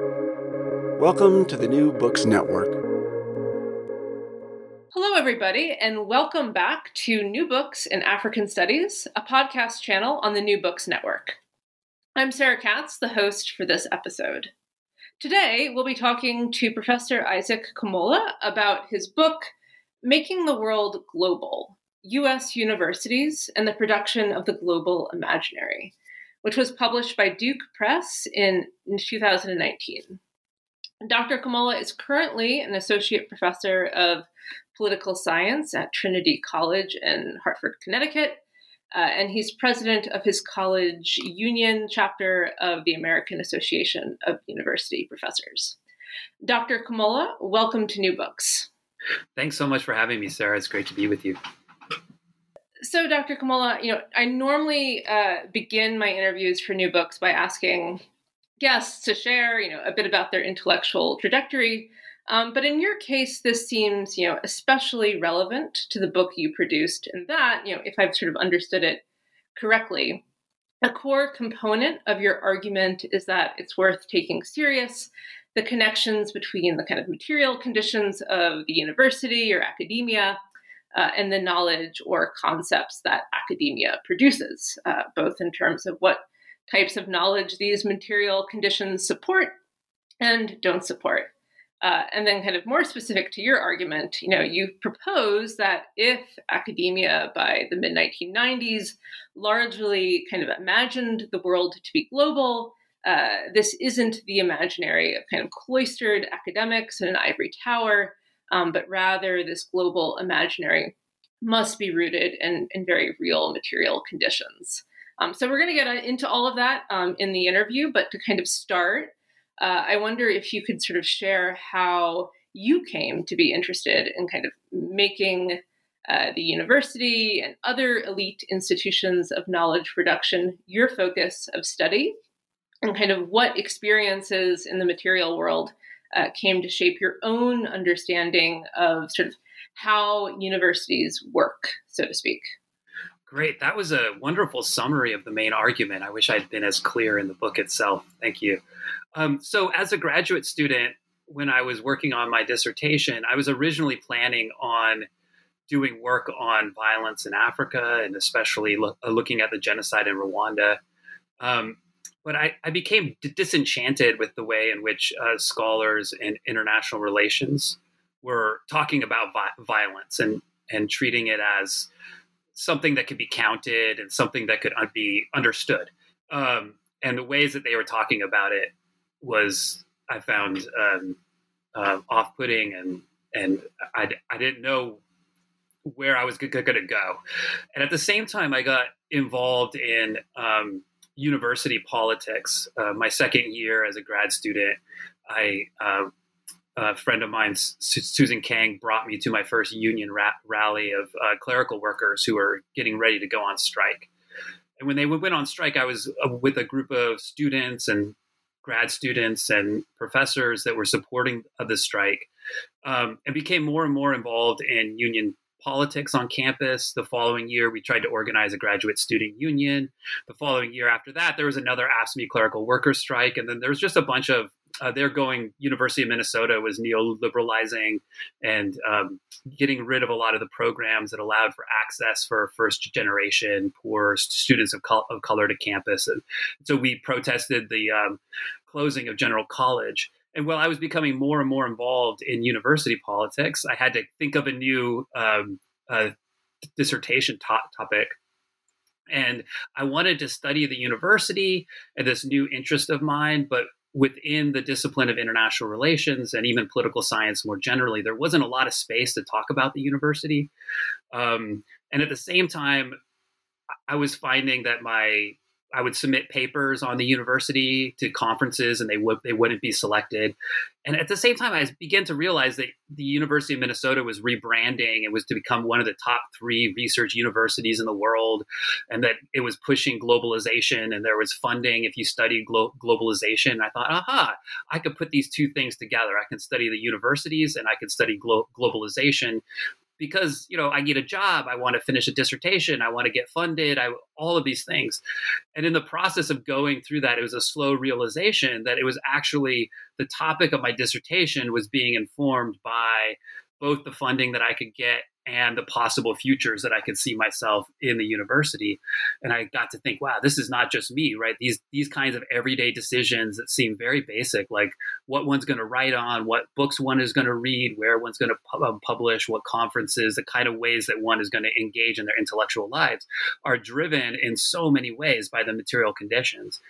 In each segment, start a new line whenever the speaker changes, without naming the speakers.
Welcome to the New Books Network.
Hello, everybody, and welcome back to New Books in African Studies, a podcast channel on the New Books Network. I'm Sarah Katz, the host for this episode. Today, we'll be talking to Professor Isaac Kamola about his book, Making the World Global U.S. Universities and the Production of the Global Imaginary, which was published by Duke Press in 2019. Dr. Kamola is currently an associate professor of political science at Trinity College in Hartford, Connecticut, uh, and he's president of his college union chapter of the American Association of University Professors. Dr. Kamola, welcome to New Books.
Thanks so much for having me, Sarah. It's great to be with you.
So, Dr. Kamola, you know, I normally uh, begin my interviews for New Books by asking guests to share, you know, a bit about their intellectual trajectory. Um, but in your case, this seems, you know, especially relevant to the book you produced, and that, you know, if I've sort of understood it correctly, a core component of your argument is that it's worth taking serious the connections between the kind of material conditions of the university or academia uh, and the knowledge or concepts that academia produces, uh, both in terms of what types of knowledge these material conditions support and don't support. Uh, and then, kind of more specific to your argument, you know, you propose that if academia by the mid 1990s largely kind of imagined the world to be global, uh, this isn't the imaginary of kind of cloistered academics in an ivory tower, um, but rather this global imaginary must be rooted in, in very real material conditions. Um, so we're going to get into all of that um, in the interview, but to kind of start, uh, I wonder if you could sort of share how you came to be interested in kind of making uh, the university and other elite institutions of knowledge production your focus of study, and kind of what experiences in the material world uh, came to shape your own understanding of sort of how universities work, so to speak.
Great. That was a wonderful summary of the main argument. I wish I'd been as clear in the book itself. Thank you. Um, so, as a graduate student, when I was working on my dissertation, I was originally planning on doing work on violence in Africa and especially lo- looking at the genocide in Rwanda. Um, but I, I, became disenchanted with the way in which uh, scholars in international relations were talking about vi- violence and, and treating it as something that could be counted and something that could be understood. Um, and the ways that they were talking about it was, I found, um, uh, off-putting, and and I, I didn't know where I was going to go. And at the same time, I got involved in um, university politics. Uh, my second year as a grad student, I uh, a friend of mine, Susan Kang, brought me to my first union ra- rally of uh, clerical workers who were getting ready to go on strike. And when they went on strike, I was uh, with a group of students and grad students and professors that were supporting the strike, um, and became more and more involved in union politics on campus. The following year, we tried to organize a graduate student union. The following year after that, there was another AFSCME clerical workers strike. And then there was just a bunch of uh, they're going University of Minnesota was neoliberalizing and um, getting rid of a lot of the programs that allowed for access for first generation poor students of, col- of color to campus. And so we protested the um, closing of General College. And while I was becoming more and more involved in university politics, I had to think of a new um, uh, dissertation to- topic and I wanted to study the university and this new interest of mine, but within the discipline of international relations and even political science more generally, there wasn't a lot of space to talk about the university. Um, and at the same time, I was finding that my I would submit papers on the university to conferences, and they would they wouldn't be selected. And at the same time, I began to realize that the University of Minnesota was rebranding. It was to become one of the top three research universities in the world, and that it was pushing globalization, and there was funding if you studied glo- globalization. I thought, aha, I could put these two things together. I can study the universities, and I can study glo- globalization because you know I need a job, I want to finish a dissertation, I want to get funded, I all of these things. And in the process of going through that, it was a slow realization that it was actually the topic of my dissertation was being informed by both the funding that I could get and the possible futures that I could see myself in the university. And I got to think, wow, this is not just me, right? These these kinds of everyday decisions that seem very basic, like what one's going to write on, what books one is going to read, where one's going to pu- um, publish, what conferences, the kind of ways that one is going to engage in their intellectual lives, are driven in so many ways by the material conditions.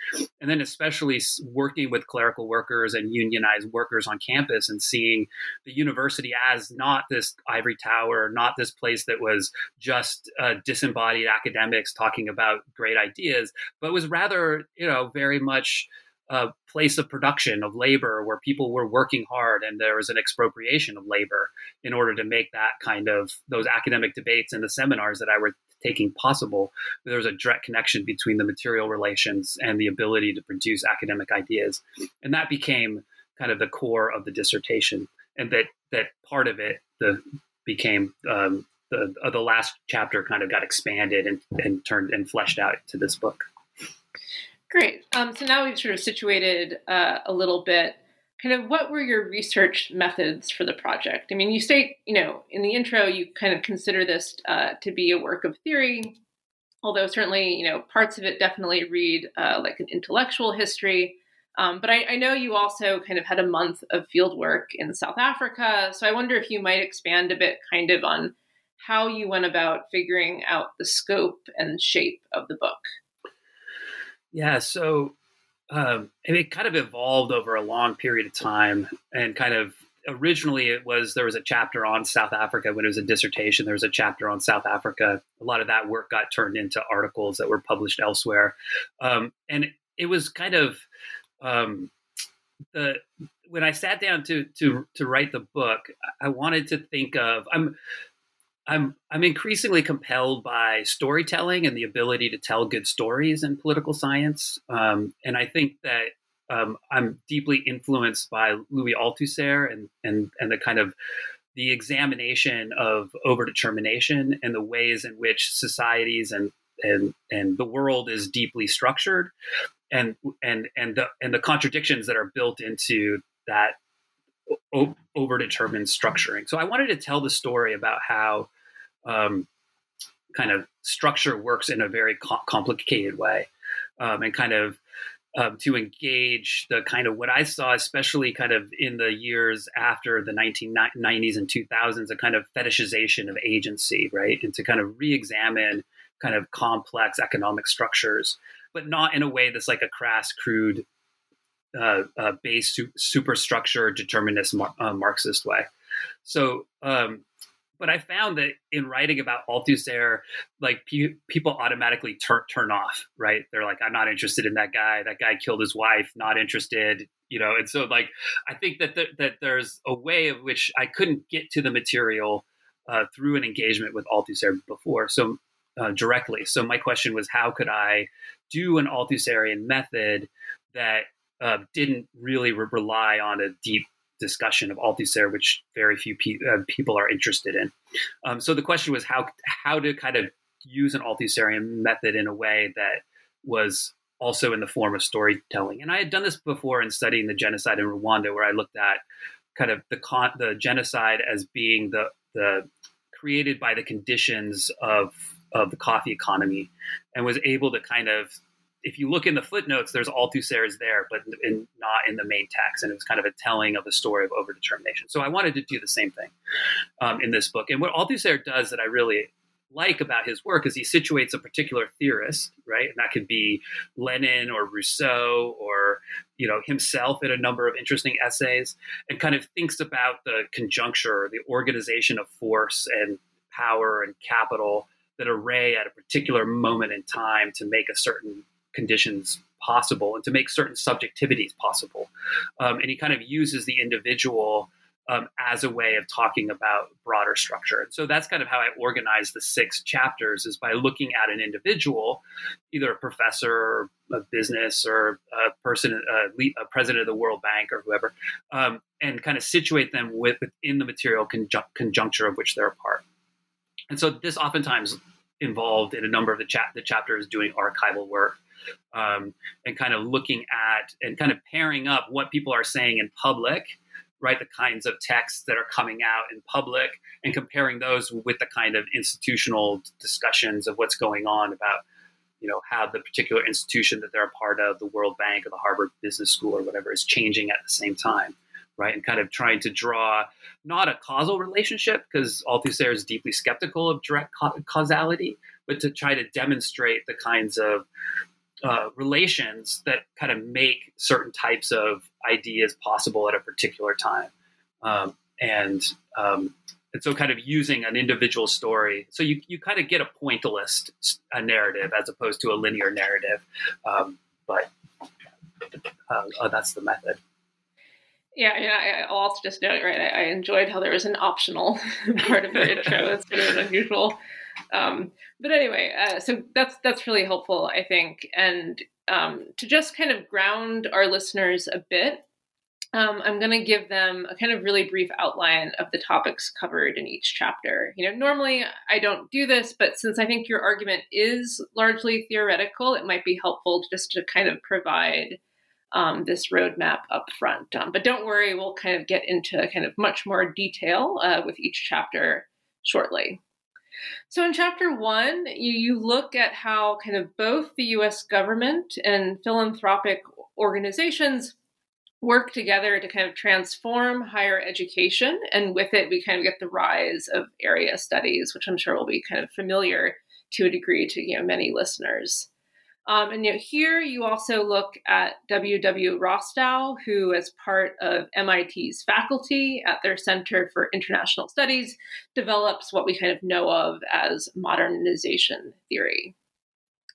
And then especially working with clerical workers and unionized workers on campus and seeing the university as not this ivory tower, not not this place that was just uh, disembodied academics talking about great ideas, but was rather, you know, very much a place of production of labor where people were working hard and there was an expropriation of labor in order to make that kind of those academic debates and the seminars that I were taking possible. There was a direct connection between the material relations and the ability to produce academic ideas. And that became kind of the core of the dissertation. And that that part of it, the became um, the uh, the last chapter kind of got expanded and, and turned and fleshed out to this book.
Great. Um, so now we've sort of situated uh, a little bit. Kind of what were your research methods for the project? I mean, you state, you know, in the intro, you kind of consider this uh, to be a work of theory, although certainly, you know, parts of it definitely read uh, like an intellectual history. Um, but I, I, know you also kind of had a month of field work in South Africa. So I wonder if you might expand a bit kind of on how you went about figuring out the scope and shape of the book.
Yeah, so um, it kind of evolved over a long period of time and kind of originally it was there was a chapter on South Africa when it was a dissertation. There was a chapter on South Africa. A lot of that work got turned into articles that were published elsewhere, um, and it was kind of um, the when I sat down to to to write the book, I wanted to think of I'm I'm I'm increasingly compelled by storytelling and the ability to tell good stories in political science, um, and I think that um, I'm deeply influenced by Louis Althusser and and and the kind of the examination of overdetermination and the ways in which societies and and and the world is deeply structured and and and the and the contradictions that are built into that o- overdetermined structuring. So I wanted to tell the story about how um, kind of structure works in a very co- complicated way, um, and kind of um, to engage the kind of what I saw, especially kind of in the years after the 1990s and 2000s, a kind of fetishization of agency, right? And to kind of re examine kind of complex economic structures but not in a way that's like a crass, crude, uh, uh, base su- superstructure determinist mar- uh, Marxist way. So, um, but I found that in writing about Althusser, like pe- people automatically turn turn off, right? They're like, I'm not interested in that guy. That guy killed his wife. Not interested, you know. And so, like, I think that th- that there's a way of which I couldn't get to the material uh, through an engagement with Althusser before. So uh, directly. So my question was, how could I do an Althusserian method that uh, didn't really re- rely on a deep discussion of Althusser, which very few pe- uh, people are interested in. Um, so the question was how how to kind of use an Althusserian method in a way that was also in the form of storytelling. And I had done this before in studying the genocide in Rwanda, where I looked at kind of the con- the genocide as being the the created by the conditions of of the coffee economy and was able to kind of if you look in the footnotes, there's Althusser's there, but in, not in the main text. And it was kind of a telling of the story of overdetermination. So I wanted to do the same thing um, in this book. And what Althusser does that I really like about his work is he situates a particular theorist, right? And that could be Lenin or Rousseau or you know himself in a number of interesting essays, and kind of thinks about the conjuncture, the organization of force and power and capital that array at a particular moment in time to make a certain conditions possible and to make certain subjectivities possible. Um, and he kind of uses the individual um, as a way of talking about broader structure. And so that's kind of how I organize the six chapters is by looking at an individual, either a professor or a business or a person, a, a president of the World Bank or whoever, um, and kind of situate them with, within the material conjuncture of which they're a part. And so this oftentimes involved in a number of the, the chapters doing archival work um, and kind of looking at and kind of pairing up what people are saying in public right the kinds of texts that are coming out in public and comparing those with the kind of institutional discussions of what's going on about you know how the particular institution that they're a part of the world bank or the harvard business school or whatever is changing at the same time right and kind of trying to draw not a causal relationship because althusser is deeply skeptical of direct causality but to try to demonstrate the kinds of uh, relations that kind of make certain types of ideas possible at a particular time. Um, and um, and so kind of using an individual story. So you, you kind of get a pointillist a narrative as opposed to a linear narrative. Um, but uh, oh, that's the method.
Yeah, yeah. I'll also just note, right? I, I enjoyed how there was an optional part of the intro. It's sort of unusual. Um, but anyway, uh, so that's that's really helpful, I think. And um, to just kind of ground our listeners a bit, um, I'm going to give them a kind of really brief outline of the topics covered in each chapter. You know, normally I don't do this, but since I think your argument is largely theoretical, it might be helpful just to kind of provide um, this roadmap up front. Um, but don't worry, we'll kind of get into kind of much more detail uh, with each chapter shortly. So, in chapter one, you, you look at how kind of both the US government and philanthropic organizations work together to kind of transform higher education. And with it, we kind of get the rise of area studies, which I'm sure will be kind of familiar to a degree to you know, many listeners. Um, and know, here you also look at W.W. Rostow, who, as part of MIT's faculty at their Center for International Studies, develops what we kind of know of as modernization theory.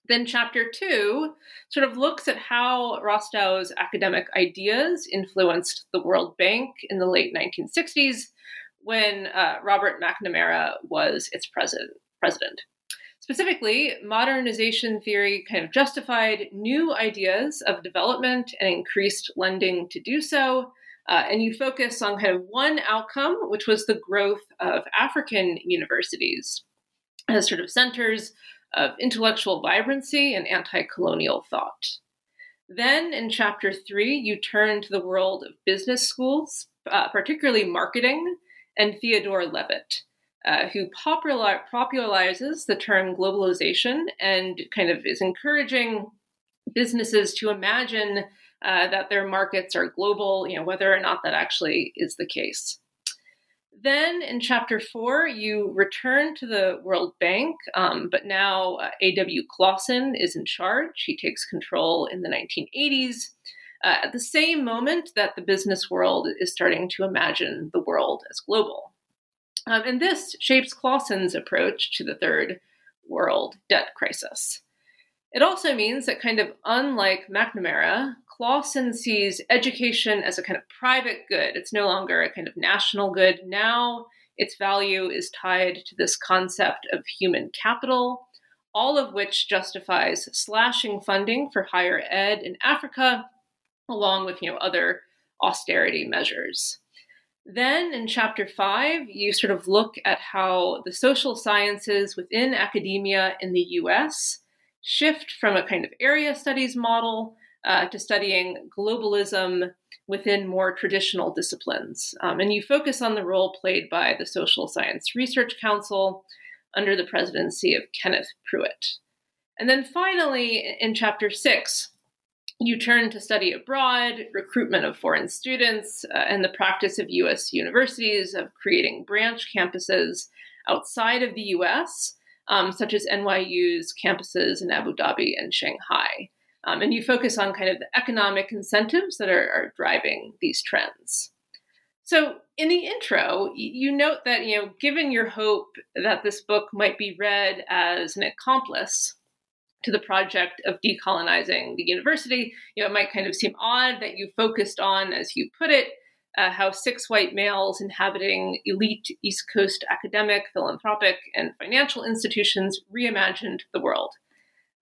Then, chapter two sort of looks at how Rostow's academic ideas influenced the World Bank in the late 1960s when uh, Robert McNamara was its president. president. Specifically, modernization theory kind of justified new ideas of development and increased lending to do so. Uh, and you focus on kind of one outcome, which was the growth of African universities as sort of centers of intellectual vibrancy and anti colonial thought. Then in chapter three, you turn to the world of business schools, uh, particularly marketing, and Theodore Levitt uh, who popular, popularizes the term globalization and kind of is encouraging businesses to imagine uh, that their markets are global, you know, whether or not that actually is the case. Then in chapter four, you return to the World Bank, um, but now uh, A.W. Clausen is in charge. He takes control in the 1980s, uh, at the same moment that the business world is starting to imagine the world as global. Um, and this shapes Clausen's approach to the third world debt crisis. It also means that, kind of unlike McNamara, Clausen sees education as a kind of private good. It's no longer a kind of national good. Now its value is tied to this concept of human capital, all of which justifies slashing funding for higher ed in Africa, along with you know, other austerity measures. Then in chapter five, you sort of look at how the social sciences within academia in the US shift from a kind of area studies model uh, to studying globalism within more traditional disciplines. Um, and you focus on the role played by the Social Science Research Council under the presidency of Kenneth Prewitt. And then finally, in chapter six, you turn to study abroad, recruitment of foreign students, uh, and the practice of US universities of creating branch campuses outside of the US, um, such as NYU's campuses in Abu Dhabi and Shanghai. Um, and you focus on kind of the economic incentives that are, are driving these trends. So, in the intro, you note that, you know, given your hope that this book might be read as an accomplice to the project of decolonizing the university. You know, it might kind of seem odd that you focused on, as you put it, uh, how six white males inhabiting elite East Coast academic, philanthropic, and financial institutions reimagined the world.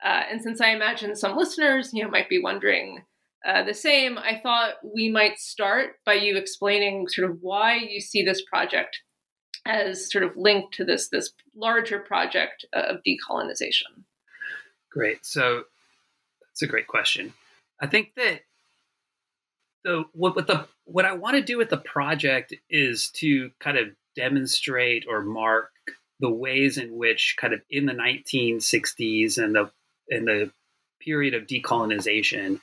Uh, and since I imagine some listeners, you know, might be wondering uh, the same, I thought we might start by you explaining sort of why you see this project as sort of linked to this this larger project of decolonization?
Great. So that's a great question. I think that the what, what the what I want to do with the project is to kind of demonstrate or mark the ways in which kind of in the 1960s and the in the period of decolonization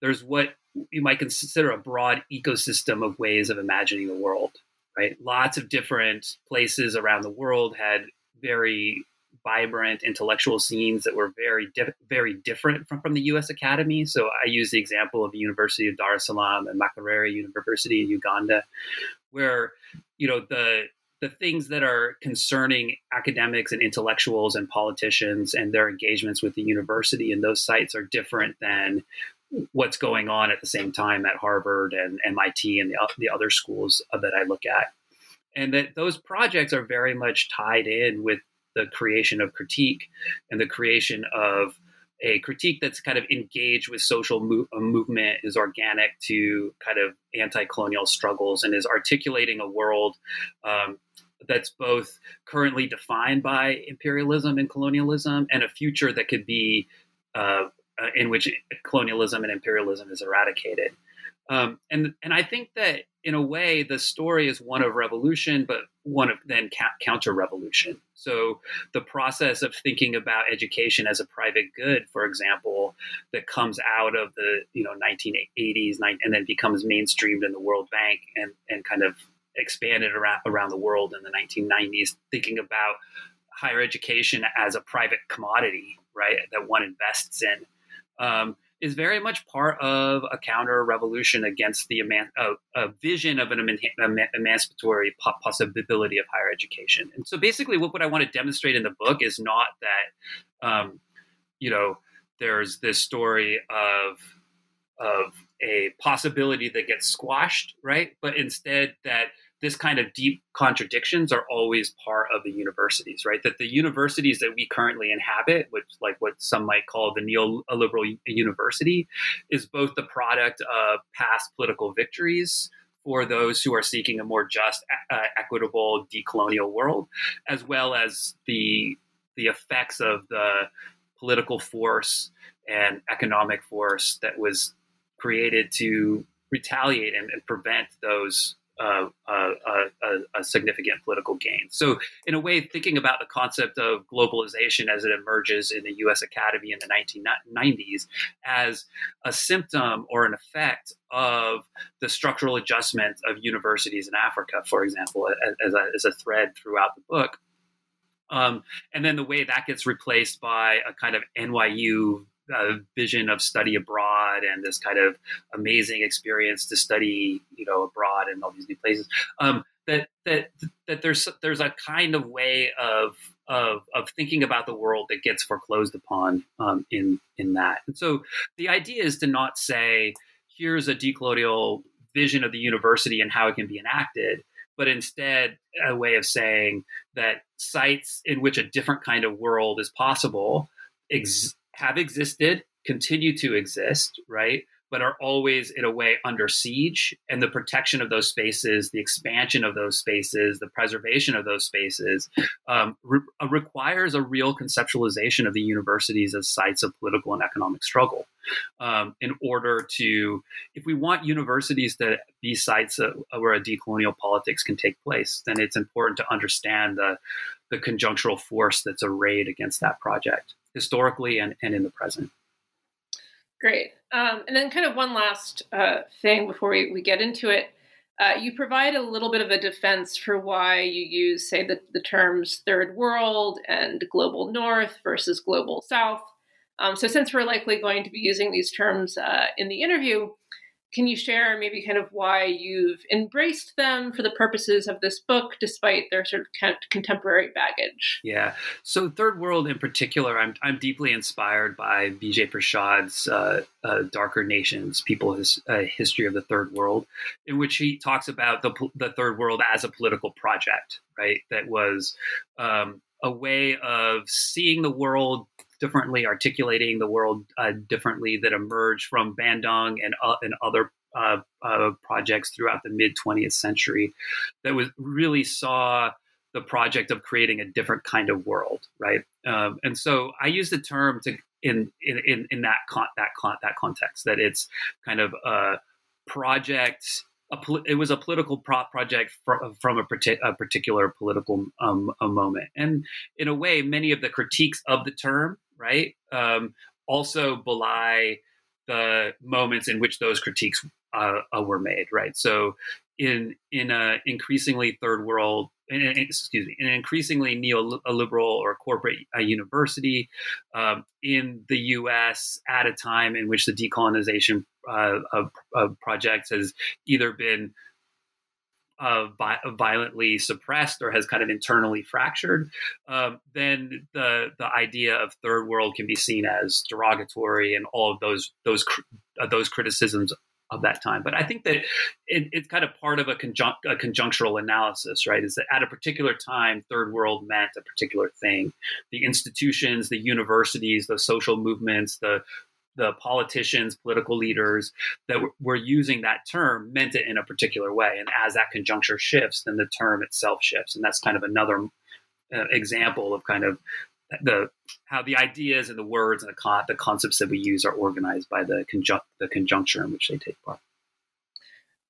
there's what you might consider a broad ecosystem of ways of imagining the world right lots of different places around the world had very vibrant intellectual scenes that were very very different from, from the US Academy. So I use the example of the University of Dar es Salaam and Makerere University in Uganda, where you know the the things that are concerning academics and intellectuals and politicians and their engagements with the university and those sites are different than what's going on at the same time at Harvard and MIT and the, the other schools that I look at. And that those projects are very much tied in with the creation of critique and the creation of a critique that's kind of engaged with social mo- movement, is organic to kind of anti colonial struggles, and is articulating a world um, that's both currently defined by imperialism and colonialism and a future that could be uh, uh, in which colonialism and imperialism is eradicated. Um, and and I think that in a way the story is one of revolution, but one of then counter revolution. So the process of thinking about education as a private good, for example, that comes out of the you know 1980s and then becomes mainstreamed in the World Bank and and kind of expanded around around the world in the 1990s, thinking about higher education as a private commodity, right, that one invests in. Um, is very much part of a counter revolution against the eman- a, vision of an eman- emancipatory possibility of higher education. And so basically, what, what I want to demonstrate in the book is not that, um, you know, there's this story of of a possibility that gets squashed, right? But instead that this kind of deep contradictions are always part of the universities, right? That the universities that we currently inhabit, which like what some might call the neoliberal university, is both the product of past political victories for those who are seeking a more just, uh, equitable, decolonial world, as well as the the effects of the political force and economic force that was created to retaliate and, and prevent those uh, a, a, significant political gain. So, in a way, thinking about the concept of globalization as it emerges in the US Academy in the 1990s as a symptom or an effect of the structural adjustment of universities in Africa, for example, as a, as a thread throughout the book. Um, and then the way that gets replaced by a kind of NYU uh, vision of study abroad and this kind of amazing experience to study, you know, abroad and all these new places. Um, that that that there's there's a kind of way of of of thinking about the world that gets foreclosed upon um, in in that. And so the idea is to not say here's a decolonial vision of the university and how it can be enacted, but instead a way of saying that sites in which a different kind of world is possible have existed, continue to exist, right? But are always, in a way, under siege. And the protection of those spaces, the expansion of those spaces, the preservation of those spaces um, re- uh, requires a real conceptualization of the universities as sites of political and economic struggle. Um, in order to, if we want universities to be sites of, where a decolonial politics can take place, then it's important to understand the, the conjunctural force that's arrayed against that project historically and, and in the present.
Great. Um, and then, kind of one last uh, thing before we, we get into it. Uh, you provide a little bit of a defense for why you use, say, the, the terms third world and global north versus global south. Um, so, since we're likely going to be using these terms uh, in the interview, can you share maybe kind of why you've embraced them for the purposes of this book, despite their sort of contemporary baggage?
Yeah. So, Third World in particular, I'm, I'm deeply inspired by Vijay Prashad's uh, uh, Darker Nations, People's uh, History of the Third World, in which he talks about the, the Third World as a political project, right? That was um, a way of seeing the world differently, articulating the world uh, differently that emerged from Bandung and, uh, and other uh, uh projects throughout the mid 20th century that was really saw the project of creating a different kind of world, right? Um, and so I use the term to in in in that con- that con- that context that it's kind of a project. A pol- it was a political pro- project from, from a, a, particular political um, moment, and in a way, many of the critiques of the term, right, um, also belie the moments in which those critiques uh, uh, were made, right? So, in in a increasingly third world in, excuse me, an increasingly neoliberal or corporate uh, university um, in the U.S. at a time in which the decolonization uh, of, of, projects has either been uh, violently suppressed or has kind of internally fractured, um, then the the idea of third world can be seen as derogatory, and all of those those uh, those criticisms of that time. But I think that it, it's kind of part of a, conjunct, a conjunctural analysis, right? Is that at a particular time, third world meant a particular thing. The institutions, the universities, the social movements, the the politicians, political leaders that were using that term meant it in a particular way. And as that conjuncture shifts, then the term itself shifts. And that's kind of another uh, example of kind of the how the ideas and the words and the con- the concepts that we use are organized by the conjunct the conjuncture in which they take part.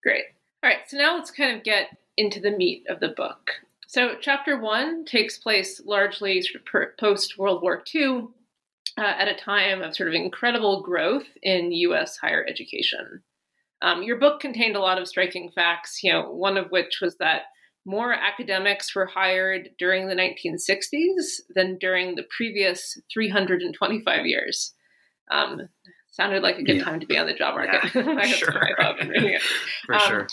Great. All right. So now let's kind of get into the meat of the book. So chapter one takes place largely sort of post World War II, uh, at a time of sort of incredible growth in U.S. higher education. Um, your book contained a lot of striking facts. You know, one of which was that more academics were hired during the 1960s than during the previous 325 years. Um, sounded like a good yeah. time to be on the job market.
Yeah, sure. For um, sure.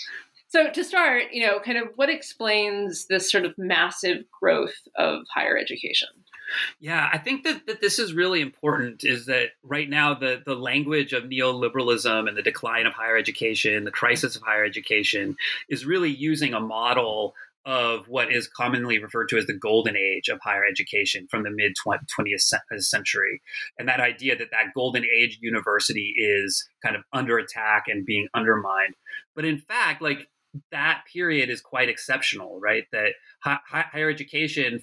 So to start, you know, kind of what explains this sort of massive growth of higher education?
Yeah, I think that, that this is really important is that right now the, the language of neoliberalism and the decline of higher education, the crisis of higher education, is really using a model of what is commonly referred to as the golden age of higher education from the mid 20th uh, century. And that idea that that golden age university is kind of under attack and being undermined. But in fact, like that period is quite exceptional, right? That higher education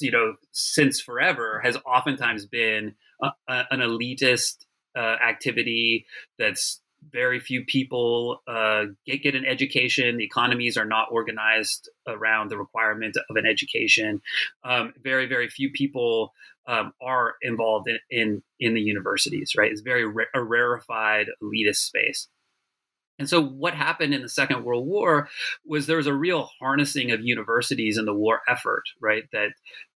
you know, since forever has oftentimes been a, a, an elitist uh, activity that's very few people uh, get, get an education. The economies are not organized around the requirement of an education. Um, very, very few people um, are involved in, in, in the universities. Right, it's very ra- a rarefied elitist space. And so, what happened in the Second World War was there was a real harnessing of universities in the war effort, right? That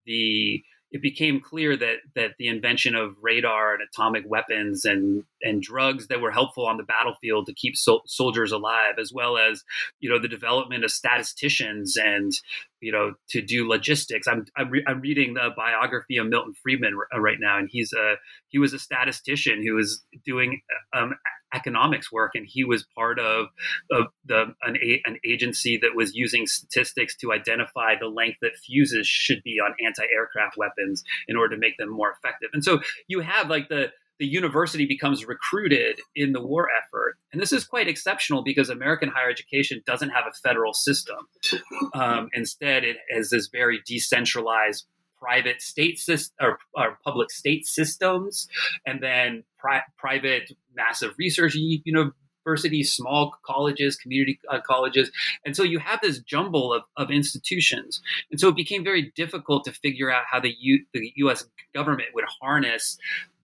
the it became clear that that the invention of radar and atomic weapons and and drugs that were helpful on the battlefield to keep soldiers alive, as well as you know the development of statisticians and you know to do logistics. I'm I'm, re- I'm reading the biography of Milton Friedman r- right now, and he's a he was a statistician who was doing um, economics work, and he was part of, of the an, a, an agency that was using statistics to identify the length that fuses should be on anti-aircraft weapons in order to make them more effective. And so you have like the the university becomes recruited in the war effort. And this is quite exceptional because American higher education doesn't have a federal system. Um, instead, it has this very decentralized private state system or, or, public state systems, and then pri- private massive research universities, small colleges, community uh, colleges. And so you have this jumble of, of institutions. And so it became very difficult to figure out how the, U- the US government would harness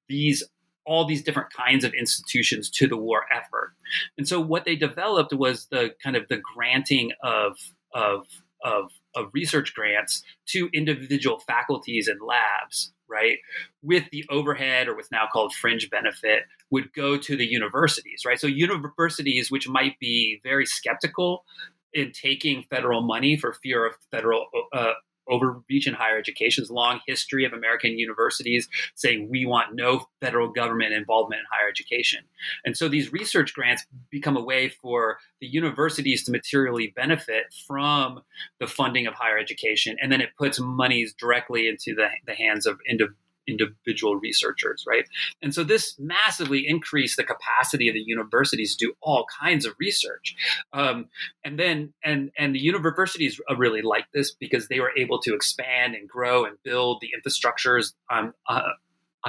these all these different kinds of institutions to the war effort. And so what they developed was the kind of the granting of of of, of research grants to individual faculties and labs, right? With the overhead or what's now called fringe benefit would go to the universities, right? So universities, which might be very skeptical in taking federal money for fear of federal uh, overreach in higher education's long history of American universities saying we want no federal government involvement in higher education. And so these research grants become a way for the universities to materially benefit from the funding of higher education. And then it puts monies directly into the, the hands of individuals individual researchers, right? And so this massively increased the capacity of the universities to do all kinds of research. Um, and then, and and the universities really liked this because they were able to expand and grow and build the infrastructures um, uh,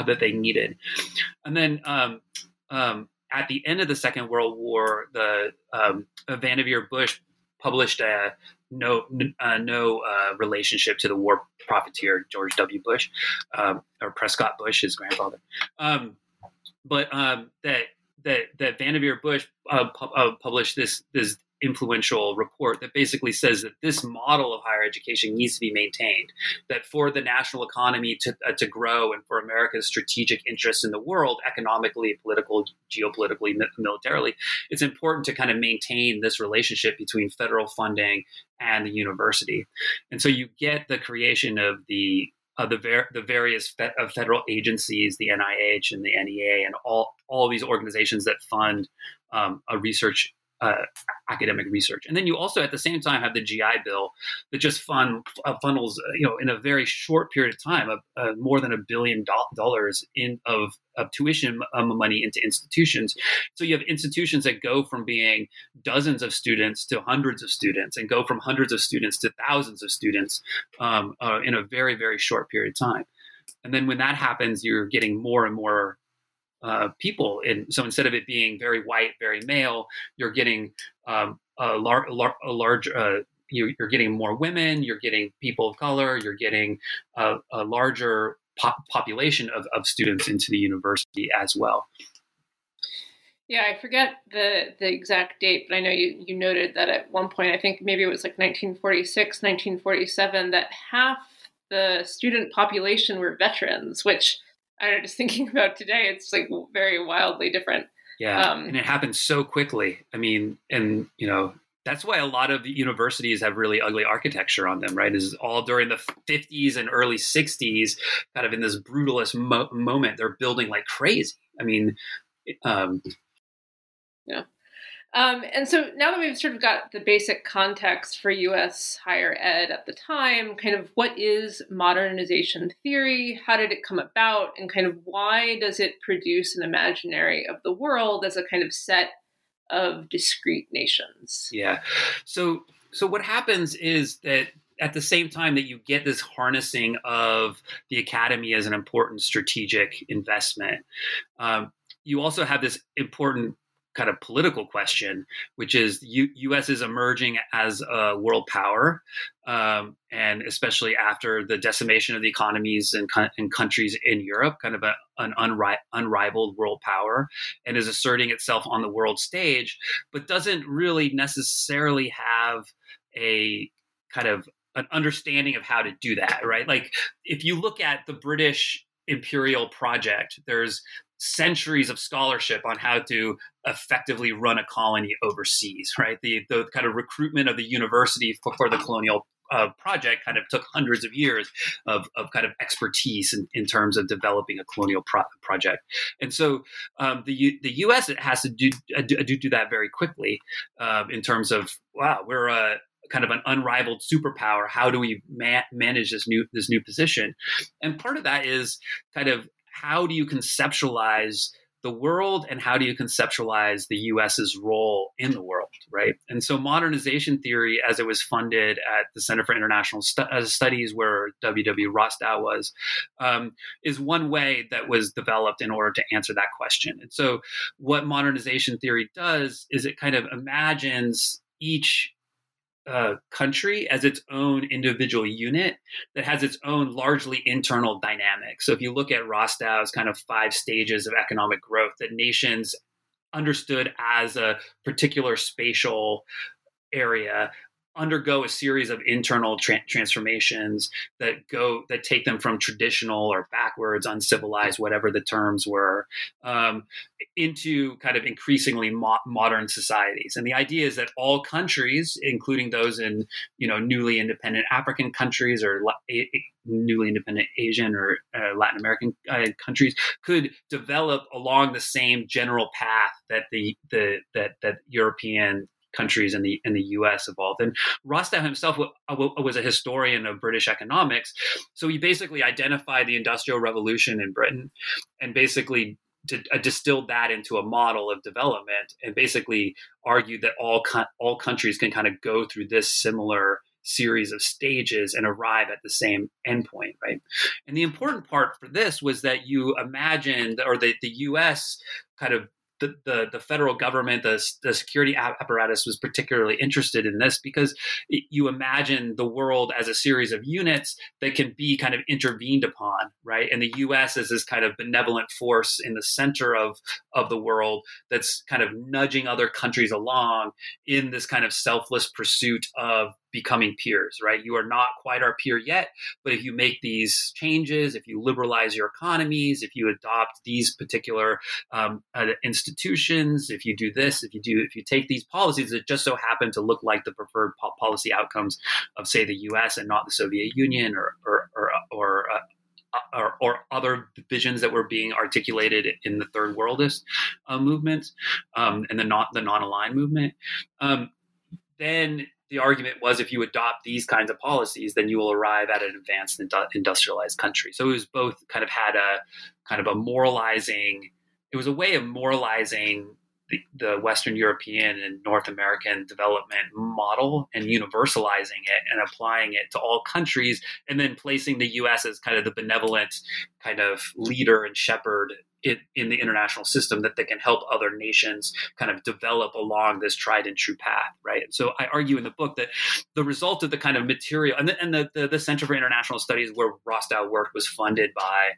that they needed. And then um, um, at the end of the Second World War, the um, Vannevar Bush published a no uh, no uh, relationship to the war profiteer George W. Bush um, or Prescott Bush, his grandfather. Um, but um, that that that Vannevar Bush uh, pu- uh, published this this influential report that basically says that this model of higher education needs to be maintained. That for the national economy to, uh, to grow and for America's strategic interests in the world, economically, political, geopolitically, militarily, it's important to kind of maintain this relationship between federal funding and the university. And so you get the creation of the of the, ver- the various fe- federal agencies, the NIH and the NEA, and all all these organizations that fund um, a research uh, academic research. And then you also, at the same time, have the GI Bill that just fund uh, funnels, uh, you know, in a very short period of time, of uh, more than a billion do- dollars in of, of tuition um, money into institutions. So you have institutions that go from being dozens of students to hundreds of students, and go from hundreds of students to thousands of students um, uh, in a very very short period of time. And then when that happens, you're getting more and more uh, people. And so instead of it being very white, very male, you're getting um, a, lar- lar- a large. Uh, you, are getting more women. You're getting people of color. You're getting a, a larger population of, of students into the university as well.
Yeah, I forget the the exact date, but I know you, you noted that at one point, I think maybe it was like 1946, 1947, that half the student population were veterans, which I just thinking about today, it's like very wildly different.
Yeah, um, and it happens so quickly. I mean, and you know, that's why a lot of universities have really ugly architecture on them, right? Is all during the 50s and early 60s, kind of in this brutalist mo- moment, they're building like crazy. I mean, um,
yeah. Um, and so now that we've sort of got the basic context for US higher ed at the time, kind of what is modernization theory? How did it come about? And kind of why does it produce an imaginary of the world as a kind of set of discrete nations?
Yeah. So so what happens is that at the same time that you get this harnessing of the academy as an important strategic investment, um, you also have this important kind of political question, which is U- U.S. is emerging as a world power, um, and especially after the decimation of the economies in, in countries in Europe, kind of a, an unri- unrivaled world power, and is asserting itself on the world stage, but doesn't really necessarily have a kind of an understanding of how to do that, right? Like if you look at the British imperial project, there's centuries of scholarship on how to effectively run a colony overseas, right? The, the kind of recruitment of the university for, for the colonial uh, project kind of took hundreds of years of, of kind of expertise in, in terms of developing a colonial pro- project. And so um, the, the U.S. it has to do, uh, do, do, that very quickly um, in terms of, wow, we're a, kind of an unrivaled superpower. How do we ma- manage this new this new position? And part of that is kind of how do you conceptualize the world and how do you conceptualize the US's role in the world, right? And so modernization theory, as it was funded at the Center for International uh, Studies, where W.W. Rostow was, um, is one way that was developed in order to answer that question. And so what modernization theory does is it kind of imagines each uh, country as its own individual unit that has its own largely internal dynamic. So if you look at Rostow's kind of five stages of economic growth, that nations understood as a particular spatial area undergo a series of internal tra- transformations that go that take them from traditional or backwards, uncivilized, whatever the terms were, um, into kind of increasingly mo- modern societies. And the idea is that all countries, including those in you know newly independent African countries or la- a- newly independent Asian or uh, Latin American uh, countries, could develop along the same general path that the the that that European countries in the in the U.S. evolved. And Rostow himself was a historian of British economics, so he basically identified the Industrial Revolution in Britain, and basically to, uh, distilled that into a model of development, and basically argued that all all countries can kind of go through this similar series of stages and arrive at the same endpoint, right? And the important part for this was that you imagined, or the, the US kind of the, the, the, federal government, the, the security apparatus was particularly interested in this because it, you imagine the world as a series of units that can be kind of intervened upon, right? And the U.S. is this kind of benevolent force in the center of, of the world that's kind of nudging other countries along in this kind of selfless pursuit of becoming peers, right? You are not quite our peer yet, but if you make these changes, if you liberalize your economies, if you adopt these particular um, uh, institutions, if you do this, if you do, if you take these policies that just so happen to look like the preferred po- policy outcomes of, say, the U.S. and not the Soviet Union or or or, or uh, or, or, other visions that were being articulated in the third worldist uh, movement um, and the not the non-aligned movement, um, then the argument was if you adopt these kinds of policies, then you will arrive at an advanced industrialized country. So it was both kind of had a kind of a moralizing, it was a way of moralizing the, the Western European and North American development model and universalizing it and applying it to all countries, and then placing the US as kind of the benevolent kind of leader and shepherd in, in the international system that they can help other nations kind of develop along this tried and true path, right? And so I argue in the book that the result of the kind of material and the, and the, the, the Center for International Studies where Rostow worked was funded by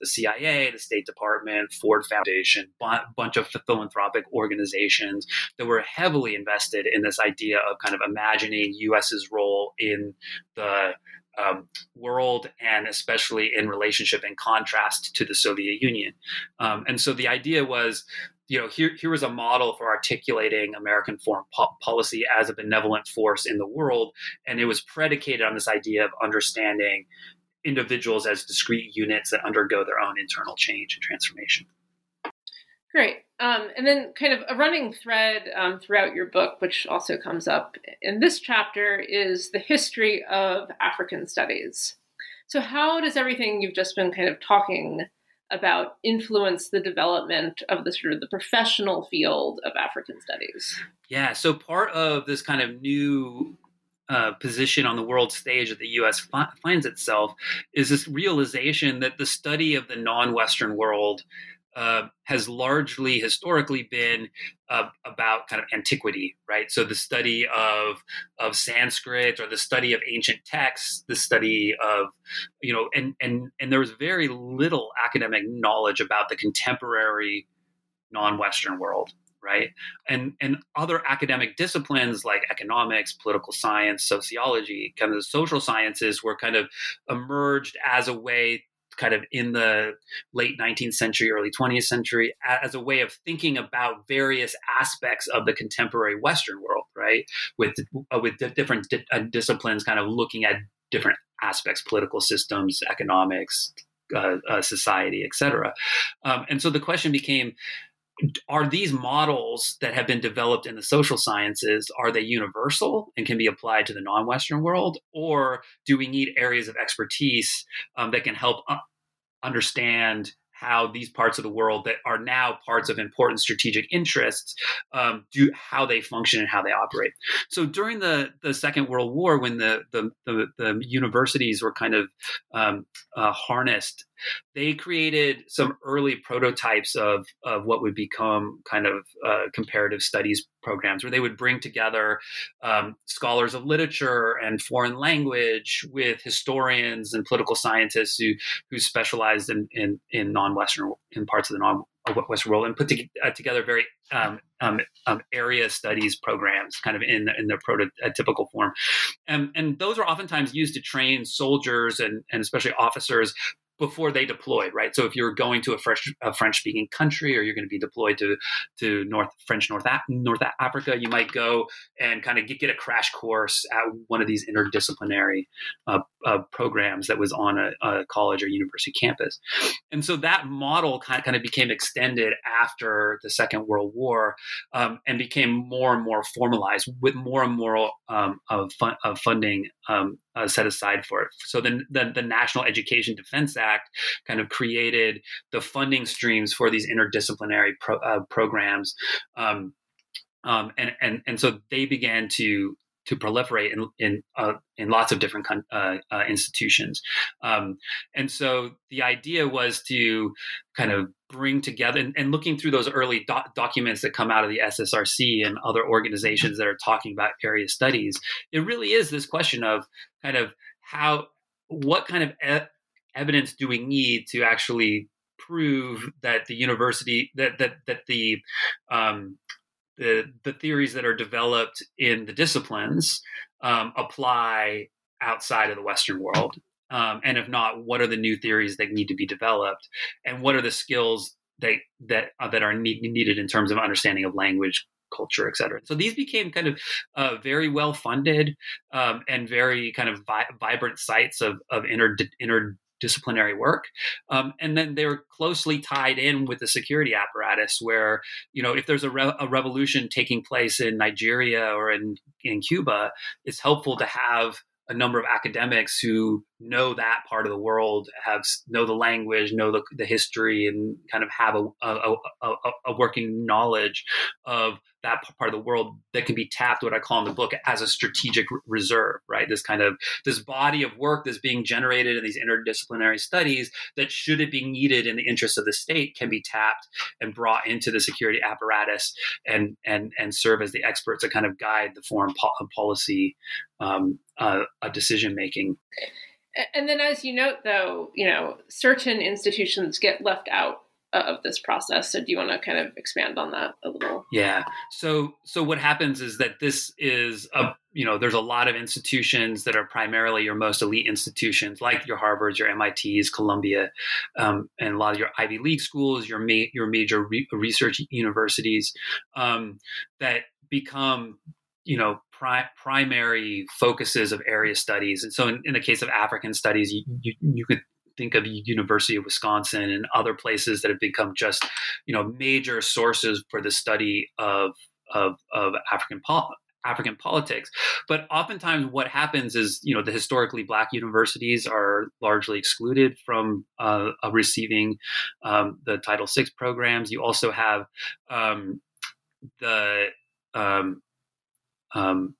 the CIA, the State Department, Ford Foundation, a bunch of philanthropic organizations that were heavily invested in this idea of kind of imagining U.S.'s role in the um, world and especially in relationship and contrast to the Soviet Union. Um, and so the idea was, you know, here, here was a model for articulating American foreign po- policy as a benevolent force in the world. And it was predicated on this idea of understanding individuals as discrete units that undergo their own internal change and transformation.
Great. Um, and then, kind of a running thread um, throughout your book, which also comes up in this chapter, is the history of African studies. So, how does everything you've just been kind of talking about influence the development of the sort of the professional field of African studies?
Yeah. So, part of this kind of new uh, position on the world stage that the U.S. fi- finds itself is this realization that the study of the non-Western world uh, has largely historically been uh, about kind of antiquity, right? So the study of of Sanskrit or the study of ancient texts, the study of you know, and and and there was very little academic knowledge about the contemporary non-Western world, right? And and other academic disciplines like economics, political science, sociology, kind of the social sciences were kind of emerged as a way kind of in the late 19th century, early 20th century, as a way of thinking about various aspects of the contemporary Western world, right? With uh, with different di- uh, disciplines, kind of looking at different aspects, political systems, economics, uh, uh, society, etc. Um, and so the question became are these models that have been developed in the social sciences are they universal and can be applied to the non-western world or do we need areas of expertise um, that can help uh, understand how these parts of the world that are now parts of important strategic interests um, do how they function and how they operate. So during the, the Second World War, when the the, the, the universities were kind of um, uh, harnessed they created some early prototypes of, of what would become kind of uh, comparative studies programs where they would bring together um, scholars of literature and foreign language with historians and political scientists who, who specialized in, in, in non-Western, in parts of the non Western world and put to, uh, together very um, um, um, area studies programs, kind of in in their prototypical form, and and those are oftentimes used to train soldiers and and especially officers before they deployed, right? So if you're going to a French a French speaking country or you're going to be deployed to to North French North North Africa, you might go and kind of get, get a crash course at one of these interdisciplinary uh, uh, programs that was on a, a, college or university campus. And so that model kind of, kind of became extended after the Second World War um, and became more and more formalized with more and more um, of, fun, of funding um, uh, set aside for it. So then the, the National Education Defense Act kind of created the funding streams for these interdisciplinary pro, uh, programs. Um, um, and, and, and so they began to to proliferate in in, uh, in lots of different uh, uh, institutions, um, and so the idea was to kind of bring together and, and looking through those early documents that come out of the SSRC and other organizations that are talking about area studies. It really is this question of kind of how what kind of e- evidence do we need to actually prove that the university that that that the um, the the theories that are developed in the disciplines um, apply outside of the Western world, um, and if not, what are the new theories that need to be developed, and what are the skills that that uh, that are need, needed in terms of understanding of language, culture, et cetera. So these became kind of uh, very well funded um, and very kind of vi- vibrant sites of, of inter, interdisciplinary work. Um, and then they're closely tied in with the security apparatus, where, you know, if there's a, re- a revolution taking place in Nigeria or in, in Cuba, it's helpful to have a number of academics who know that part of the world, have know the language, know the, the history, and kind of have a, a, a, a working knowledge of that part of the world that can be tapped what i call in the book as a strategic reserve right? This kind of this body of work that's being generated in these interdisciplinary studies that should it be needed in the interest of the state can be tapped and brought into the security apparatus and and and serve as the experts that kind of guide the foreign po- policy um, uh, decision making
and then as you note though you know certain institutions get left out of this process. So do you want to kind of expand on that a little?
Yeah. So so what happens is that this is a you know there's a lot of institutions that are primarily your most elite institutions like your Harvards, your MITs, Columbia, um, and a lot of your Ivy League schools, your ma- your major re- research universities um, that become you know pri- primary focuses of area studies and so in, in, the case of african studies you, you, you could think of University of Wisconsin and other places that have become just, you know, major sources for the study of of, of African pol- African politics. But oftentimes, what happens is, you know, the historically black universities are largely excluded from uh, receiving um, the Title VI programs. You also have um, the um, um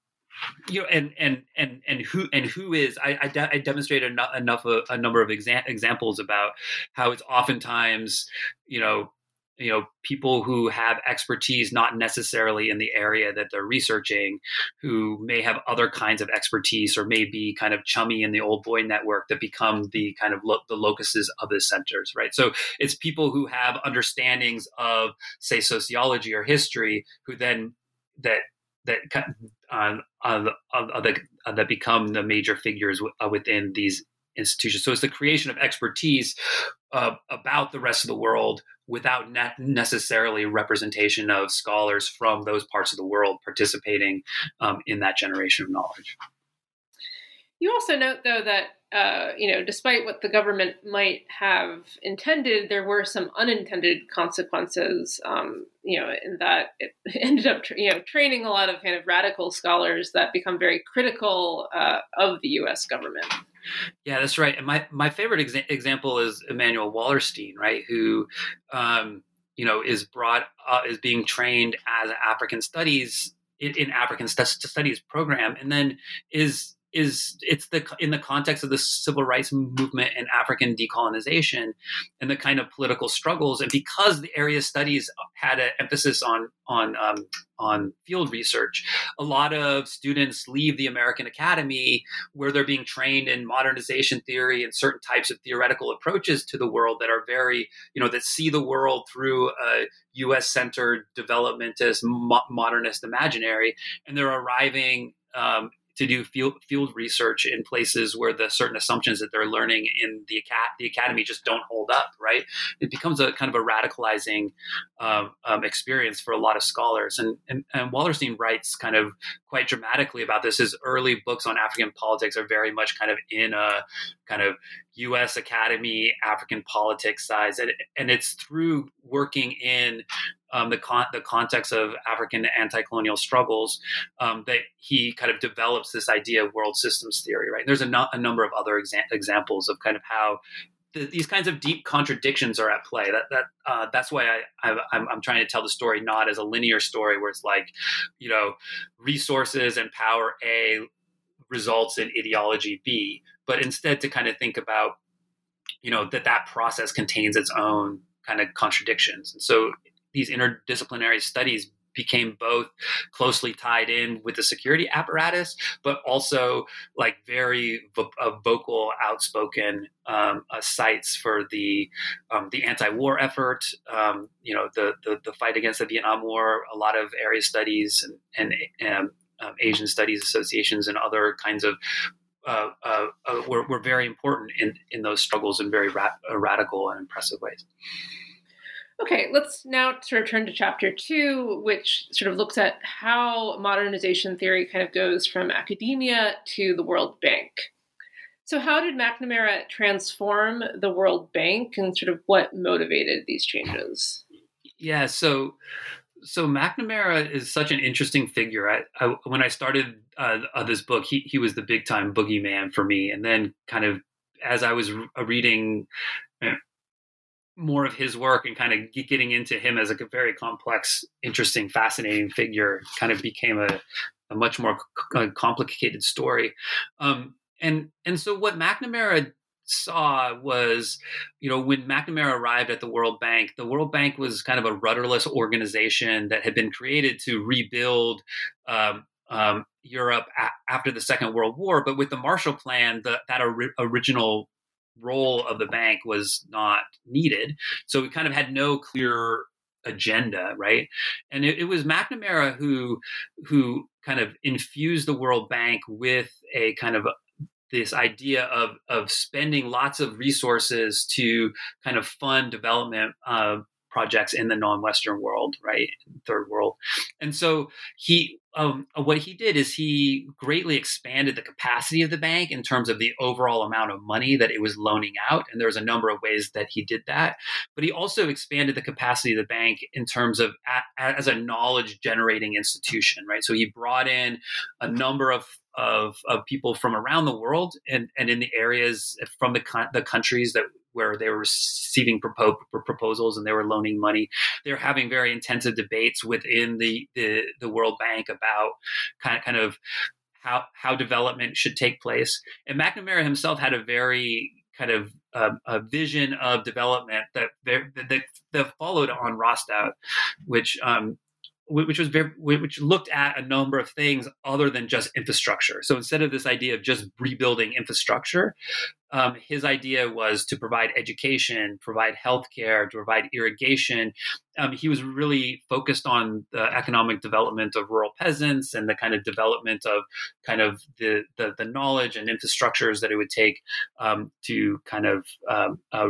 you know, and and and and who and who is I, I, de- I demonstrated enough, enough a, a, number of exa- examples about how it's oftentimes you know you know people who have expertise not necessarily in the area that they're researching who may have other kinds of expertise or may be kind of chummy in the old boy network that become the kind of lo- the locuses of the centers right? So it's people who have understandings of say sociology or history who then that that uh, uh, uh, that, become the major figures uh, within these institutions. So it's the creation of expertise uh, about the rest of the world without ne- necessarily representation of scholars from those parts of the world participating um, in that generation of knowledge.
You also note, though, that uh, you know, despite what the government might have intended, there were some unintended consequences. Um, you know, in that it ended up, you know, training a lot of kind of radical scholars that become very critical uh, of the U.S. government.
Yeah, that's right. And my my favorite exa- example is Immanuel Wallerstein, right? Who, um, you know, is brought uh, is being trained as an African studies in, in African studies program, and then is is it's the in the context of the civil rights movement and African decolonization and the kind of political struggles, and because the area studies had an emphasis on on um, on field research, a lot of students leave the American Academy where they're being trained in modernization theory and certain types of theoretical approaches to the world that are very you know that see the world through a U.S. centered developmentist mo- modernist imaginary, and they're arriving um, to do field field research in places where the certain assumptions that they're learning in the the academy just don't hold up. Right? It becomes a kind of a radicalizing um, um, experience for a lot of scholars. And, and and Wallerstein writes kind of quite dramatically about this. His early books on African politics are very much kind of in a kind of U.S. Academy African politics size, and, and it's through working in um, the con- the context of African anti-colonial struggles um, that he kind of develops this idea of world systems theory. Right? There's a, no- a number of other exa- examples of kind of how the, these kinds of deep contradictions are at play. That that uh, that's why I, I'm I am trying to tell the story not as a linear story where it's like, you know, resources and power A results in ideology B, but instead to kind of think about, you know, that that process contains its own kind of contradictions. And so these interdisciplinary studies became both closely tied in with the security apparatus, but also like very vo- uh, vocal, outspoken um, uh, sites for the um, the anti-war effort. Um, you know, the, the, the fight against the Vietnam War. A lot of area studies and, and um, um, Asian Studies associations and other kinds of uh, uh, uh, were, were very important in, in those struggles in very ra- uh, radical and impressive ways.
Okay, let's now sort of turn to chapter two, which sort of looks at how modernization theory kind of goes from academia to the World Bank. So, how did McNamara transform the World Bank and sort of what motivated these changes?
Yeah, so so McNamara is such an interesting figure. I, I when I started uh, this book, he he was the big time boogeyman for me, and then kind of as I was re- reading more of his work and kind of getting into him as a very complex, interesting, fascinating figure kind of became a, a much more c- complicated story. Um, and and so what McNamara saw was, you know, when McNamara arrived at the World Bank, the World Bank was kind of a rudderless organization that had been created to rebuild um, um, Europe a- after the Second World War. But with the Marshall Plan, the, that or- original role of the bank was not needed. So we kind of had no clear agenda, right? And it, it, was McNamara who who kind of infused the World Bank with a kind of this idea of of spending lots of resources to kind of fund development uh, projects in the non-Western world, right, third world, and so he um, uh, what he did is he greatly expanded the capacity of the bank in terms of the overall amount of money that it was loaning out. And there's a number of ways that he did that. But he also expanded the capacity of the bank in terms of as a knowledge generating institution, right? So he brought in a number of of, of people from around the world and, and in the areas from the, the countries that where they were receiving propo- proposals and they were loaning money. They're having very intensive debates within the, the, the World Bank about kind of, kind of how, how development should take place. And McNamara himself had a very kind of uh, a vision of development that that, that, that followed on Rostow, which um, which was very, which looked at a number of things other than just infrastructure. So instead of this idea of just rebuilding infrastructure, um, his idea was to provide education, provide healthcare, to provide irrigation. Um, he was really focused on the economic development of rural peasants and the kind of development of kind of the the, the knowledge and infrastructures that it would take um, to kind of um, uh,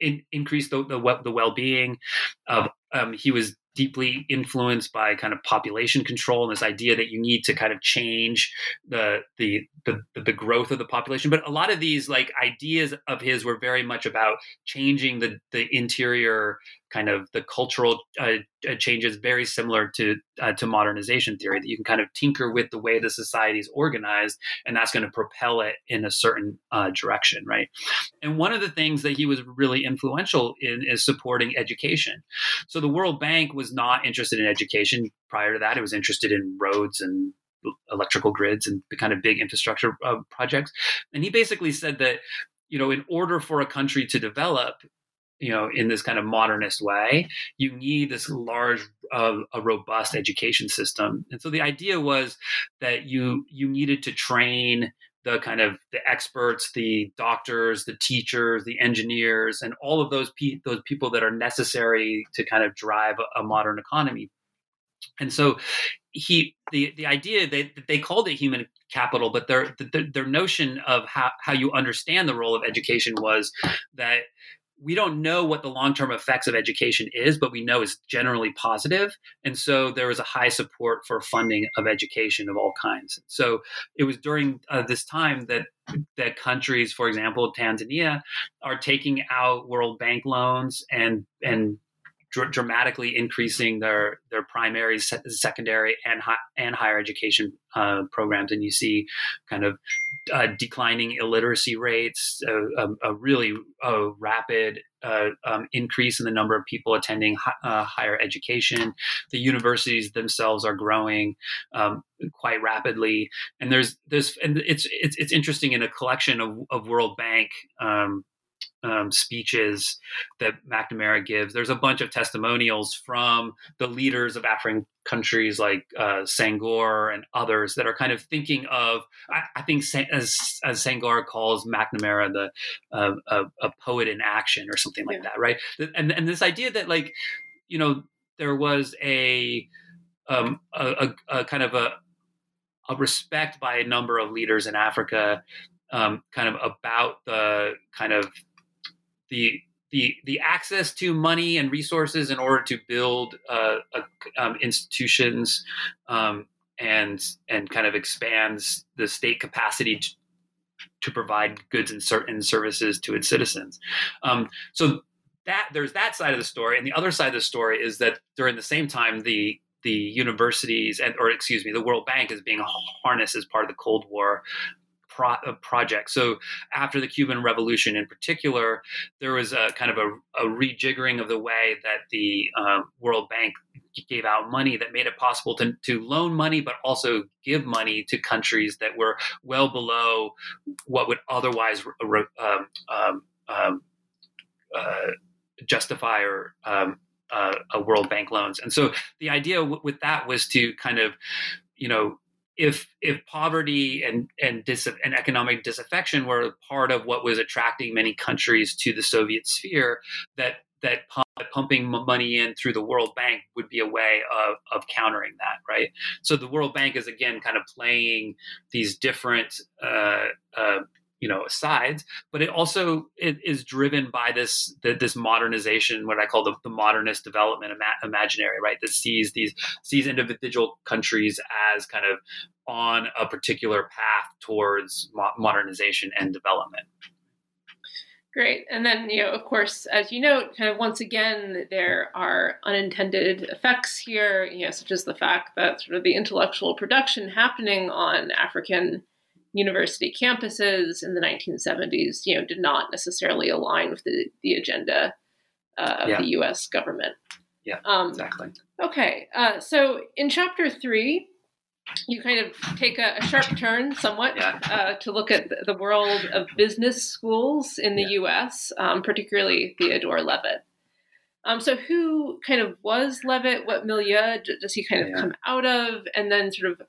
in, increase the the, the well being of. Um, he was deeply influenced by kind of population control and this idea that you need to kind of change the, the the the, growth of the population. But a lot of these like ideas of his were very much about changing the the interior kind of the cultural uh, uh, changes very similar to uh, to modernization theory that you can kind of tinker with the way the society is organized and that's going to propel it in a certain uh, direction right? And one of the things that he was really influential in is supporting education. So the world bank was not interested in education prior to that. It was interested in roads and electrical grids and the kind of big infrastructure uh, projects. And he basically said that you know in order for a country to develop you know in this kind of modernist way you need this large uh, a robust education system. And so the idea was that you you needed to train the kind of the experts the doctors the teachers the engineers and all of those pe- those people that are necessary to kind of drive a, modern economy. And so he the the idea they they called it human capital, but their their, their notion of how how you understand the role of education was that we don't know what the long-term effects of education is but we know it's generally positive. And so there was a high support for funding of education of all kinds. So it was during uh, this time that that countries for example tanzania are taking out world bank loans and and dr- dramatically increasing their their primary, se- secondary, and high, and higher education uh, programs, and you see kind of uh, declining illiteracy rates, a, a really a rapid uh, um, increase in the number of people attending hi- uh, higher education. The universities themselves are growing um, quite rapidly, and there's there's and it's it's it's interesting in a collection of, of World Bank. Um, um, speeches that McNamara gives. There's a bunch of testimonials from the leaders of African countries like uh, Senghor and others that are kind of thinking of, I, I think, as, as Senghor calls McNamara, the uh, a, a, poet in action or something like yeah. that, right? And, and this idea that, like, you know, there was a, um, a, a, a kind of a, a respect by a number of leaders in Africa um, kind of about the kind of the the the access to money and resources in order to build uh, um, institutions um, and and kind of expands the state capacity to, to provide goods and certain services to its citizens. Um, so that there's that side of the story, and the other side of the story is that during the same time the the universities and or excuse me the World Bank is being harnessed as part of the Cold War pro- project. So after the Cuban Revolution, in particular, there was a kind of a, a rejiggering of the way that the uh, World Bank gave out money that made it possible to, to loan money, but also give money to countries that were well below what would otherwise um, um, um, uh, justify or um, uh, a World Bank loans. And so the idea w- with that was to kind of, you know, if if poverty and and dis, and economic disaffection were part of what was attracting many countries to the Soviet sphere, that that pumping money in through the World Bank would be a way of, of countering that, right? So the World Bank is again kind of playing these different uh, uh, you know sides but it also it is driven by this the, this modernization what i call the, the modernist development ima- imaginary right that sees these sees individual countries as kind of on a particular path towards mo- modernization and development
Great. And then, you know, of course, as you note, kind of once again, there are unintended effects here, you know, such as the fact that sort of the intellectual production happening on African university campuses in the 1970s, you know, did not necessarily align with the, the agenda uh, of yeah. the U.S. government.
Yeah, um, exactly.
Okay, uh, so in chapter three, you kind of take a, a sharp turn somewhat yeah. uh, to look at the, world of business schools in the yeah. U.S., um, particularly Theodore Levitt. Um, so, who kind of was Levitt? What milieu does he kind of come out of? And then, sort of,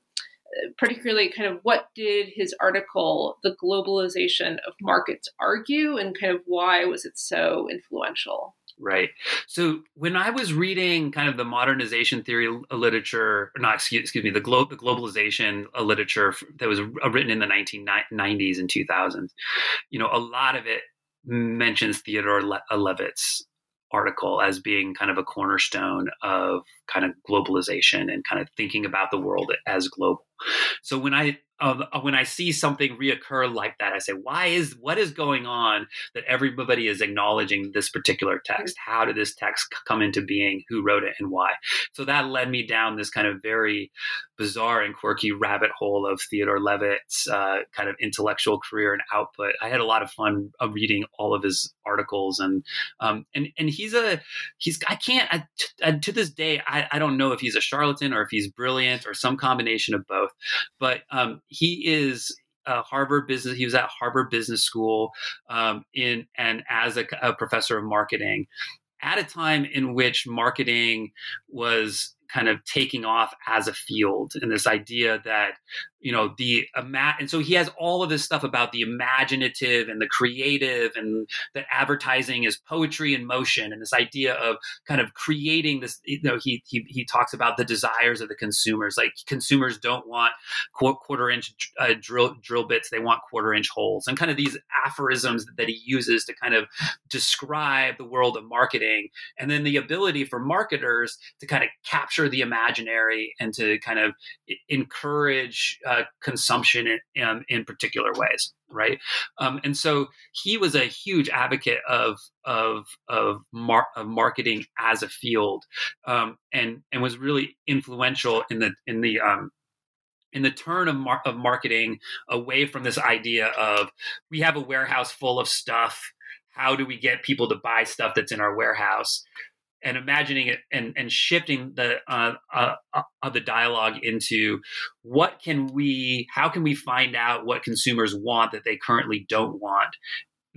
particularly kind of what did his article the globalization of markets argue and kind of why was it so influential
right so when i was reading kind of the modernization theory uh, literature not excuse, excuse me the, glo- the globalization uh, literature that was uh, written in the 1990s and 2000s you know a lot of it mentions theodore Le- levitt's article as being kind of a cornerstone of kind of globalization and kind of thinking about the world as global. So when I uh, when I see something reoccur like that, I say, why is what is going on that everybody is acknowledging this particular text? How did this text come into being? Who wrote it and why? So that led me down this kind of very bizarre and quirky rabbit hole of Theodore Levitt's uh, kind of intellectual career and output. I had a lot of fun uh, reading all of his articles and um, and and he's a he's I can't I, to this day I, I don't know if he's a charlatan or if he's brilliant or some combination of both, but um, he is uh, Harvard business. He was at Harvard Business School um, in and as a, a, professor of marketing at a time in which marketing was kind of taking off as a field, and this idea that you know the ima- and so he has all of this stuff about the imaginative and the creative and that advertising is poetry in motion and this idea of kind of creating this you know he he, he talks about the desires of the consumers like consumers don't want quarter inch uh, drill drill bits they want quarter inch holes and kind of these aphorisms that he uses to kind of describe the world of marketing and then the ability for marketers to kind of capture the imaginary and to kind of encourage uh, consumption in, um, in particular ways, right? Um, and so he was a huge advocate of of of, mar- of marketing as a field, um, and and was really influential in the in the um, in the turn of, mar- of marketing away from this idea of we have a warehouse full of stuff how do we get people to buy stuff that's in our warehouse and imagining it and, and shifting the uh, uh, uh, the dialogue into what can we how can we find out what consumers want that they currently don't want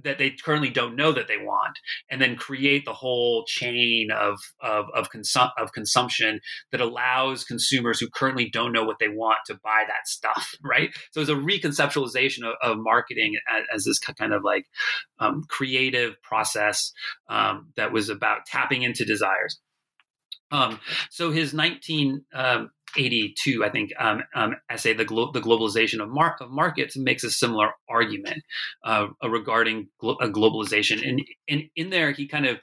that they currently don't know that they want, and then create the whole chain of of of, consum- of consumption that allows consumers who currently don't know what they want to buy that stuff, right? So it's a reconceptualization of, of marketing as, as, this kind of like um, creative process um, that was about tapping into desires. Um, so his 19 um, 82, I think, um, um, essay, the, Glo- the Globalization of, mar- of, Markets, makes a similar argument uh, regarding glo- globalization. And, and in there, he kind of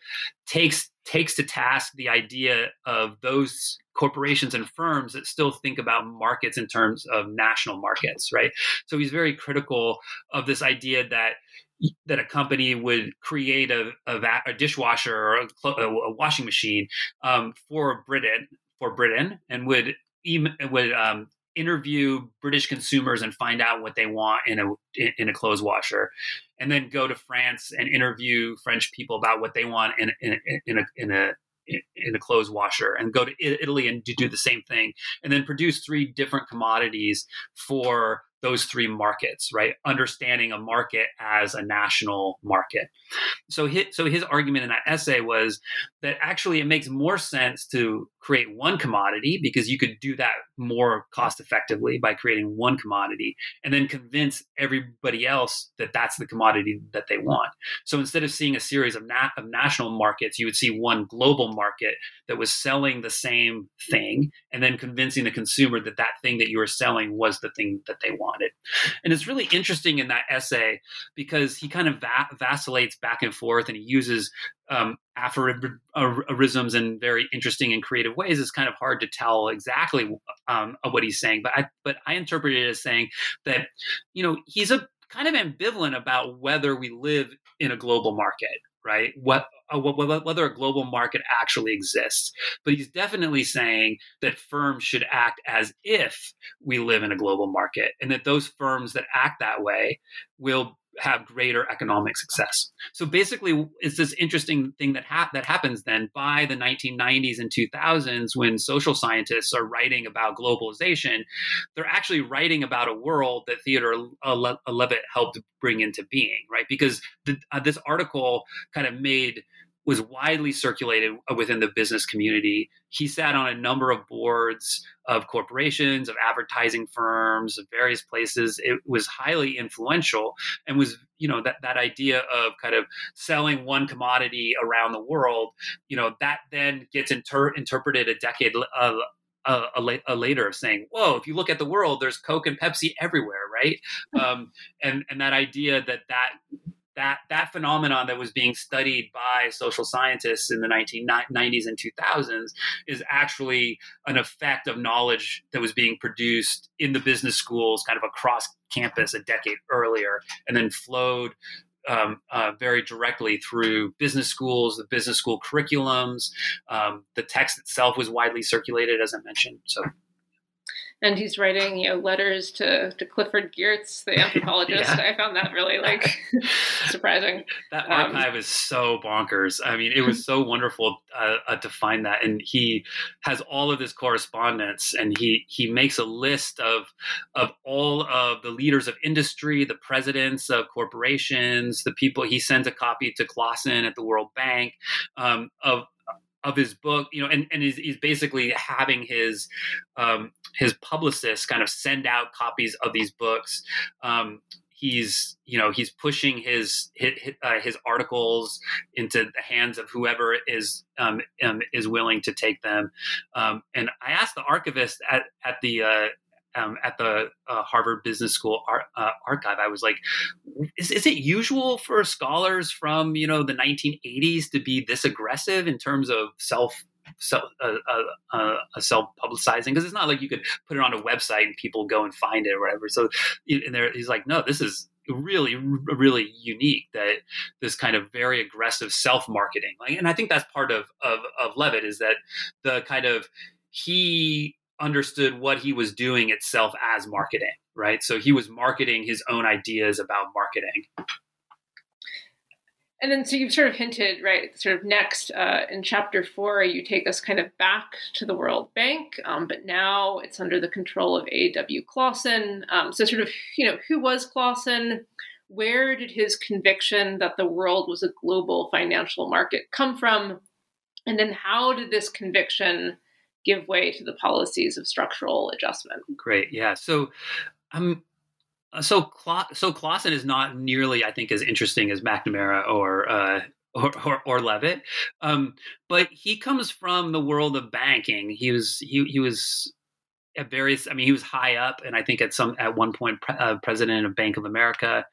takes takes to task the idea of those corporations and firms that still think about markets in terms of national markets, right? So he's very critical of this idea that that a company would create a, a, a dishwasher or a, a washing machine um, for Britain for Britain and would would um, interview British consumers and find out what they want in a in a clothes washer, and then go to France and interview French people about what they want in in, in a in a in a clothes washer and go to Italy and do the same thing and then produce three different commodities for those three markets, right? Understanding a market as a national market. So his, so his argument in that essay was that actually it makes more sense to create one commodity because you could do that more cost effectively by creating one commodity and then convince everybody else that that's the commodity that they want. So instead of seeing a series of, na- of national markets, you would see one global market that was selling the same thing and then convincing the consumer that that thing that you were selling was the thing that they wanted. And it's really interesting in that essay because he kind of va- vacillates back and forth and he uses um, aphorisms in very interesting and creative ways, it's kind of hard to tell exactly um, what he's saying. But I, but I interpret it as saying that, you know, he's a kind of ambivalent about whether we live in a global market, right? What uh, whether a global market actually exists. But he's definitely saying that firms should act as if we live in a global market, and that those firms that act that way will have greater economic success. So basically, it's this interesting thing that ha- that happens then by the 1990s and 2000s when social scientists are writing about globalization. They're actually writing about a world that Theodore Levitt helped bring into being, right? Because the, uh, this article kind of made was widely circulated within the business community. He sat on a number of boards of corporations, of advertising firms, of various places. It was highly influential and was, you know, that, that idea of kind of selling one commodity around the world, you know, that then gets inter- interpreted a decade uh, a, a, a, later saying, "Whoa! If you look at the world, there's Coke and Pepsi everywhere, right?" um, and and that idea that that that that phenomenon that was being studied by social scientists in the 1990s and 2000s is actually an effect of knowledge that was being produced in the business schools kind of across campus a decade earlier and then flowed um, uh, very directly through business schools, the business school curriculums. Um, the text itself was widely circulated, as I mentioned. So
and he's writing you know letters to, to Clifford Geertz, the anthropologist. yeah. I found that really like surprising.
That um, archive um, is so bonkers. I mean, it was so wonderful uh, uh, to find that, and he has all of this correspondence, and he he makes a list of of all of the leaders of industry, the presidents of corporations, the people. He sends a copy to Clausen at the World Bank um, of of his book, you know, and, and he's, basically having his um, his publicists kind of send out copies of these books. Um, he's you know he's pushing his his, uh, his articles into the hands of whoever is um, um, is willing to take them. Um, and I asked the archivist at at the uh, um, at the uh, Harvard Business School ar- uh, archive. I was like, is, is it usual for scholars from you know the 1980s to be this aggressive in terms of self self uh, uh, uh, self publicizing because it's not like you could put it on a website and people go and find it or whatever. So and there he's like, no, this is really really unique that this kind of very aggressive self marketing like and i think that's part of, of of levitt is that the kind of he understood what he was doing itself as marketing, right? So he was marketing his own ideas about marketing.
And then, so you've sort of hinted, right? Sort of next uh, in chapter four, you take us kind of back to the World Bank, um, but now it's under the control of A.W. Clausen. Um, so, sort of, you know, who was Clausen? Where did his conviction that the world was a global financial market come from? And then, how did this conviction give way to the policies of structural adjustment.
Great, yeah. So, um, uh, so Cla- so Clausen is not nearly, I think, as interesting as McNamara or uh, or, or, or, Levitt, um, but he comes from the world of banking. He was he he was at various. I mean, he was high up, and I think at some at one point pre- uh, president of Bank of America.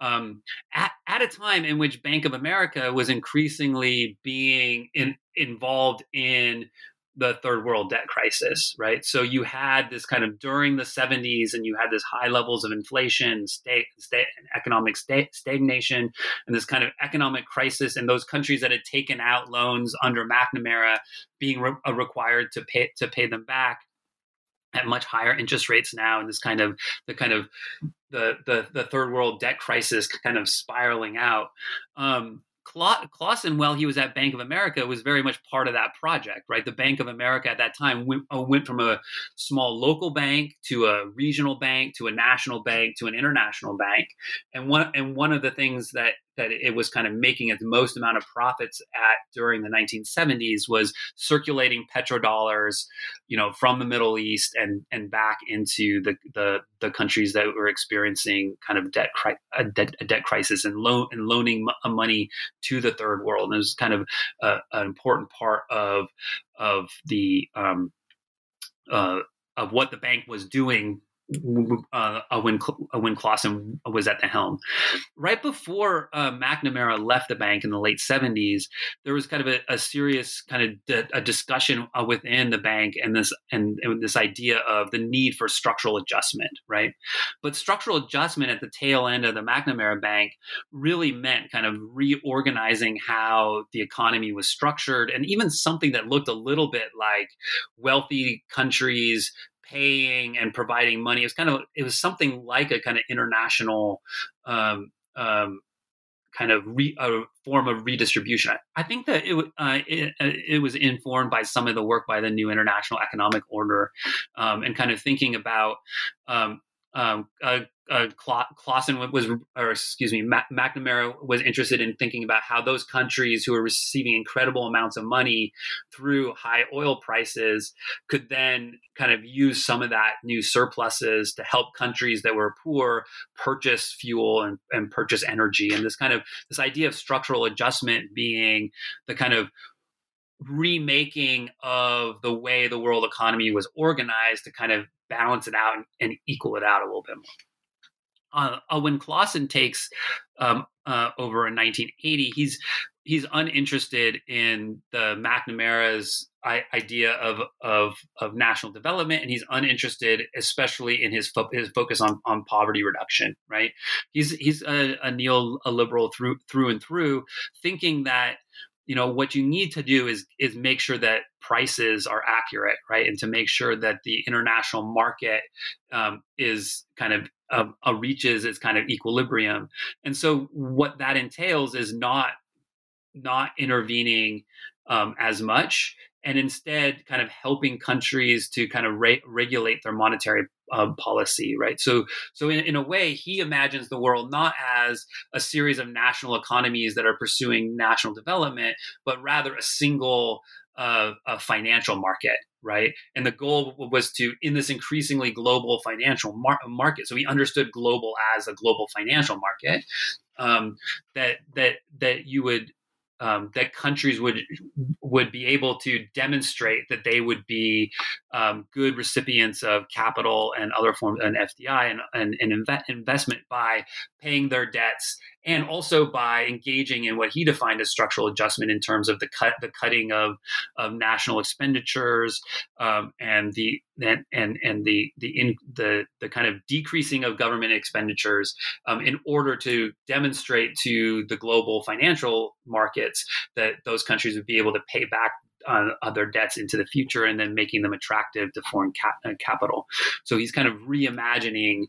Um, at at a time in which Bank of America was increasingly being in, involved in the third world debt crisis, right? So you had this kind of during the 70s, and you had this high levels of inflation, state, state economic state, stagnation, and this kind of economic crisis in those countries that had taken out loans under McNamara being re- uh, required to pay to pay them back at much higher interest rates now, and this kind of the kind of the the, the third world debt crisis kind of spiraling out. Um, Clausen, while he was at Bank of America, was very much part of that project, right? The Bank of America at that time went, uh, went, from a small local bank to a regional bank to a national bank to an international bank, and one and one of the things that that it was kind of making its most amount of profits at during the 1970s was circulating petrodollars, you know, from the Middle East and and back into the the, the countries that were experiencing kind of debt a debt, a debt crisis and loan and loaning money to the third world. And it was kind of a, an important part of of the um, uh, of what the bank was doing uh, when when Clausen was at the helm. Right before uh, McNamara left the bank in the late seventies, there was kind of a, a serious kind of a discussion uh, within the bank and this and, and, this idea of the need for structural adjustment. Right, but structural adjustment at the tail end of the McNamara bank really meant kind of reorganizing how the economy was structured, and even something that looked a little bit like wealthy countries paying and providing money. It was kind of it was something like a kind of international um, um, kind of re, a form of redistribution. I, I think that it, uh, it, uh, it was informed by some of the work by the New International Economic Order um, and kind of thinking about um, um, uh, uh, Clausen was, or excuse me, McNamara was interested in thinking about how those countries who are receiving incredible amounts of money through high oil prices could then kind of use some of that new surpluses to help countries that were poor purchase fuel and, and purchase energy. And this kind of this idea of structural adjustment being the kind of remaking of the way the world economy was organized to kind of balance it out and, equal it out a little bit more uh, when Clausen takes um, uh, over in 1980, he's he's uninterested in the McNamara's idea of, of of national development, and he's uninterested, especially in his fo- his focus on, on poverty reduction. Right? He's he's a, a neoliberal through through and through, thinking that you know what you need to do is is make sure that prices are accurate right? And to make sure that the international market um, is kind of uh, uh, reaches its kind of equilibrium. And so what that entails is not not intervening um, as much and instead kind of helping countries to kind of re- regulate their monetary um, policy, right? So, so in, in a way, he imagines the world not as a series of national economies that are pursuing national development, but rather a single uh, a financial market, right? And the goal was to, in this increasingly global financial mar- market, so he understood global as a global financial market, um, that that that you would um, that countries would would be able to demonstrate that they would be um, good recipients of capital and other forms and FDI and, and, and inve- investment by paying their debts and also by engaging in what he defined as structural adjustment in terms of the cut the cutting of, of national expenditures um, and the and and, and the the in the the kind of decreasing of government expenditures um, in order to demonstrate to the global financial markets that those countries would be able to pay back uh, their debts into the future and then making them attractive to foreign cap- uh, capital. So he's kind of reimagining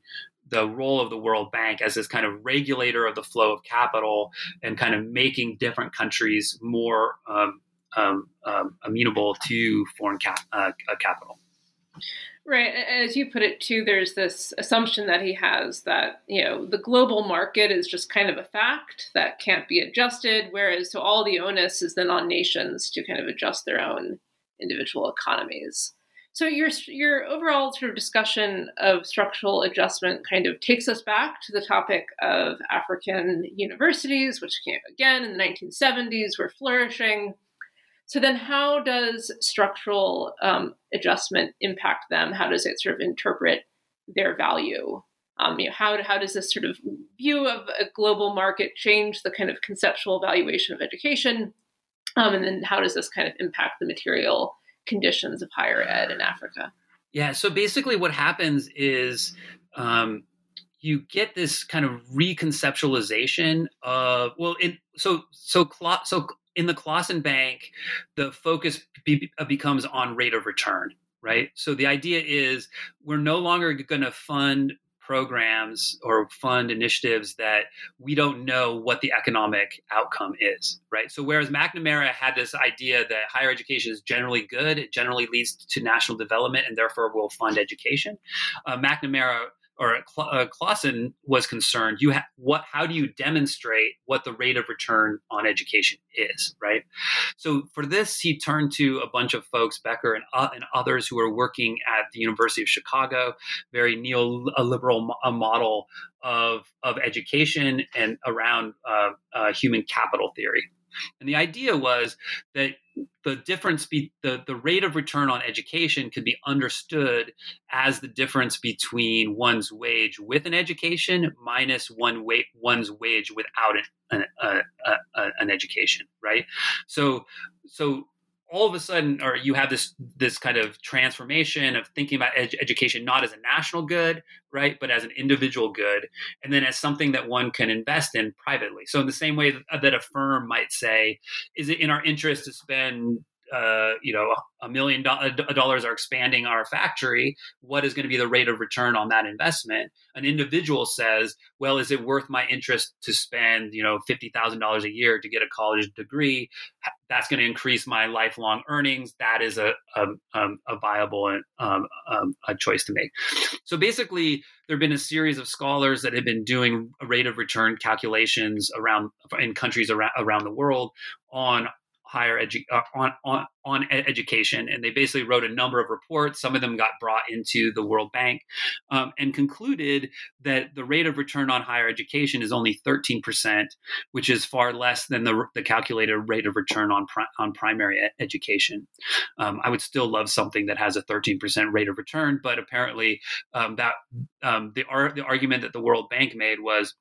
the role of the World Bank as this kind of regulator of the flow of capital and kind of making different countries more um, um, um, amenable to foreign cap- uh, uh capital.
Right. As you put it, too, there's this assumption that he has that, you know, the global market is just kind of a fact that can't be adjusted, whereas so all the onus is then on nations to kind of adjust their own individual economies. So your your overall sort of discussion of structural adjustment kind of takes us back to the topic of African universities, which came again in the 1970s, were flourishing. So then, how does structural um, adjustment impact them? How does it sort of interpret their value? Um, you know, how how does this sort of view of a global market change the kind of conceptual valuation of education? Um, and then, how does this kind of impact the material conditions of higher ed in Africa?
Yeah, so basically what happens is um, you get this kind of reconceptualization of well, in, so so so in the Clausen Bank, the focus be, becomes on rate of return, right? So the idea is we're no longer going to fund programs or fund initiatives that we don't know what the economic outcome is, right? So whereas McNamara had this idea that higher education is generally good, it generally leads to national development and therefore will fund education, uh, McNamara or uh, Clausen was concerned, you ha- what? How do you demonstrate what the rate of return on education is, right? So for this, he turned to a bunch of folks, Becker and, uh, and others, who are working at the University of Chicago, very neoliberal mo- model of of education and around uh, uh human capital theory. And the idea was that the difference be the, the rate of return on education could be understood as the difference between one's wage with an education minus one wa- one's wage without an, an, an education right? So so all of a sudden, or you have this this kind of transformation of thinking about ed- education not as a national good, right, but as an individual good, and then as something that one can invest in privately. So, in the same way that a firm might say, "Is it in our interest to spend uh, you know a million do- dollars are expanding our factory what is going to be the rate of return on that investment? An individual says well is it worth my interest to spend you know $50000 a year to get a college degree? That's going to increase my lifelong earnings. That is a, a, um, a viable um, um, a choice to make. So basically there have been a series of scholars that have been doing rate of return calculations around in countries around, around the world on higher edu- uh, on on on education, and they basically wrote a number of reports. Some of them got brought into the World Bank, um, and concluded that the rate of return on higher education is only thirteen percent, which is far less than the the calculated rate of return on pri- on primary education. Um, I would still love something that has a thirteen percent rate of return, but apparently um, that um, the ar- the argument that the World Bank made was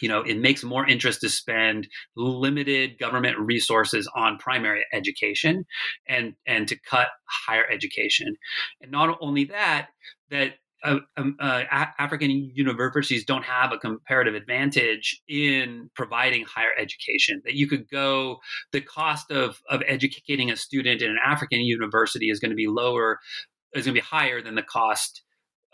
you know, it makes more interest to spend limited government resources on primary education and and to cut higher education. And not only that, that uh, um, uh, African universities don't have a comparative advantage in providing higher education. That you could go, the cost of of educating a student in an African university is going to be lower, is going to be higher than the cost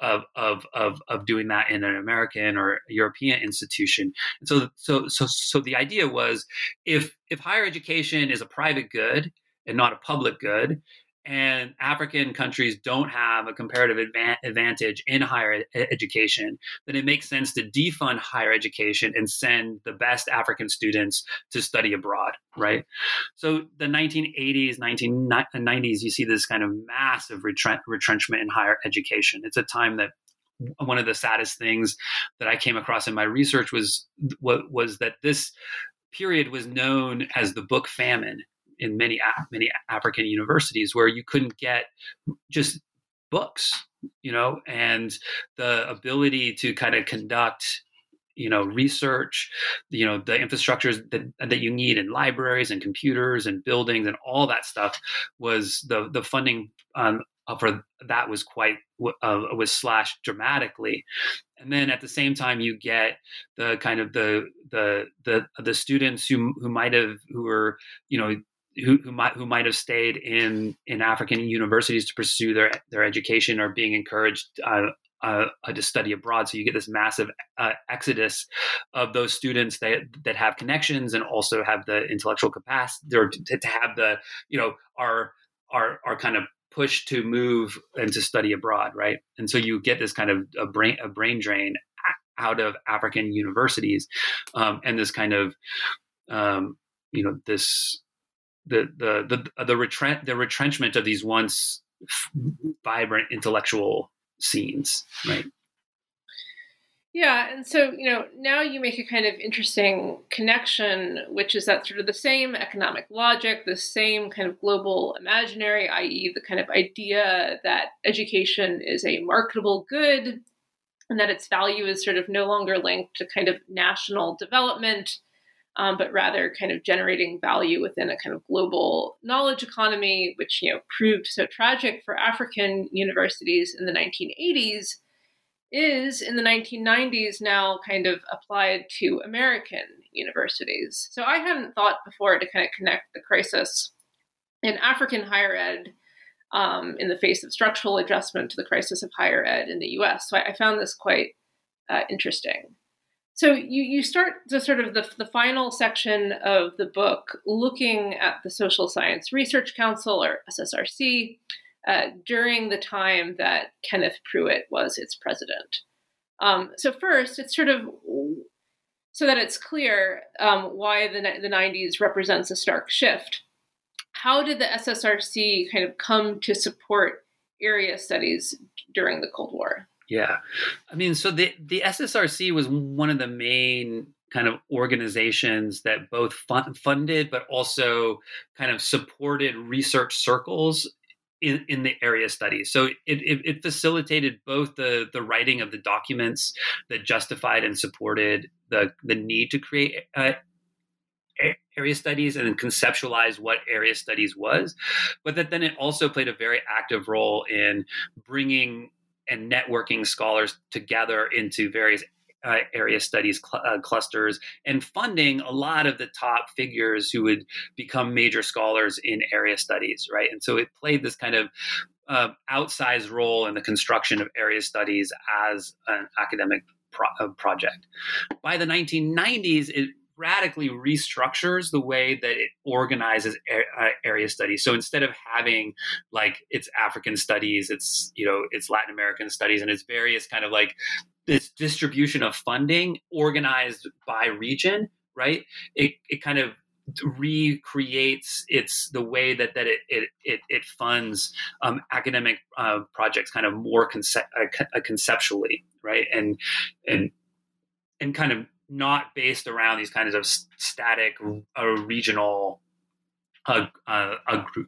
of, of, of, of doing that in an American or European institution. And so, so, so, so the idea was if, if higher education is a private good and not a public good, and African countries don't have a comparative advantage in higher education, then it makes sense to defund higher education and send the best African students to study abroad, right? So the 1980s, 1990s, you see this kind of massive retrenchment in higher education. It's a time that one of the saddest things that I came across in my research was was that this period was known as the book famine in many many African universities where you couldn't get just books, you know, and the ability to kind of conduct you know research you know the infrastructures that, that you need in libraries and computers and buildings and all that stuff was the the funding um, for that was quite uh, was slashed dramatically. And then at the same time you get the kind of the the the the students who who might have who were you know who, who might who might have stayed in in African universities to pursue their their education are being encouraged uh, uh, to study abroad. So you get this massive uh, exodus of those students that that have connections and also have the intellectual capacity or to, to have the you know are are are kind of pushed to move and to study abroad, right? And so you get this kind of a brain a brain drain out of African universities, um, and this kind of um, you know this the the the the, retren- the retrenchment of these once vibrant intellectual scenes, right?
Yeah, and so you know now you make a kind of interesting connection, which is that sort of the same economic logic, the same kind of global imaginary, i.e., the kind of idea that education is a marketable good, and that its value is sort of no longer linked to kind of national development um, but rather kind of generating value within a kind of global knowledge economy, which you know proved so tragic for African universities in the 1980s, is in the 1990s now kind of applied to American universities. So I hadn't thought before to kind of connect the crisis in African higher ed. Um, in the face of structural adjustment to the crisis of higher ed in the US. So I, I found this quite uh, interesting. So you, you start the sort of the, the final section of the book looking at the Social Science Research Council or SSRC uh, during the time that Kenneth Prewitt was its president. Um, so first, it's sort of so that it's clear um, why the, the 90s represents a stark shift. How did the SSRC kind of come to support area studies during the Cold War?
Yeah. I mean, so the, the SSRC was one of the main kind of organizations that both fun, funded but also kind of supported research circles in, in the area studies. So it, it, it, facilitated both the, the writing of the documents that justified and supported the, the need to create uh, area studies and conceptualize what area studies was, but that then it also played a very active role in bringing and networking scholars together into various uh, area studies cl- uh, clusters and funding a lot of the top figures who would become major scholars in area studies, right? And so it played this kind of uh, outsized role in the construction of area studies as an academic pro- uh, project. By the 1990s, it radically restructures the way that it organizes uh, area studies. So instead of having like it's African studies, it's you know it's Latin American studies, and it's various kind of like this distribution of funding organized by region, right? It it kind of recreates its the way that that it it it, it funds um, academic uh, projects kind of more conce- uh, conceptually, right? And and and kind of not based around these kinds of static uh, regional uh, uh,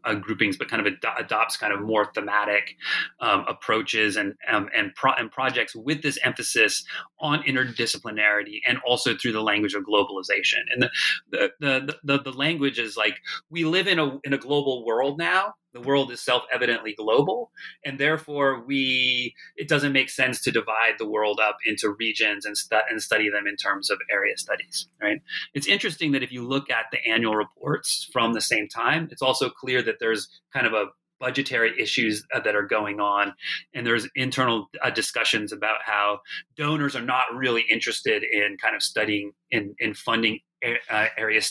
uh, groupings, but kind of ad- adopts kind of more thematic um, approaches and um, and, pro- and projects with this emphasis on interdisciplinarity and also through the language of globalization. And the the the, the, the language is like we live in a in a global world now, the world is self-evidently global and therefore we it doesn't make sense to divide the world up into regions and, stu- and study them in terms of area studies right? It's interesting that if you look at the annual reports from the same time it's also clear that there's kind of a budgetary issues uh, that are going on and there's internal uh, discussions about how donors are not really interested in kind of studying in, in funding uh,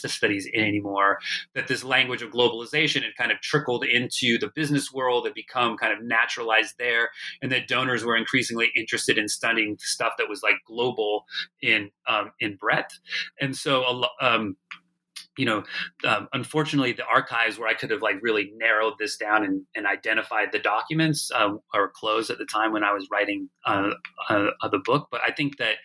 studies in anymore. That this language of globalization had kind of trickled into the business world, had become kind of naturalized there, and that donors were increasingly interested in studying stuff that was like global in um, in breadth. And so, um, you know, um, unfortunately, the archives where I could have like really narrowed this down and, and identified the documents um, are closed at the time when I was writing uh, uh, the book. But I think that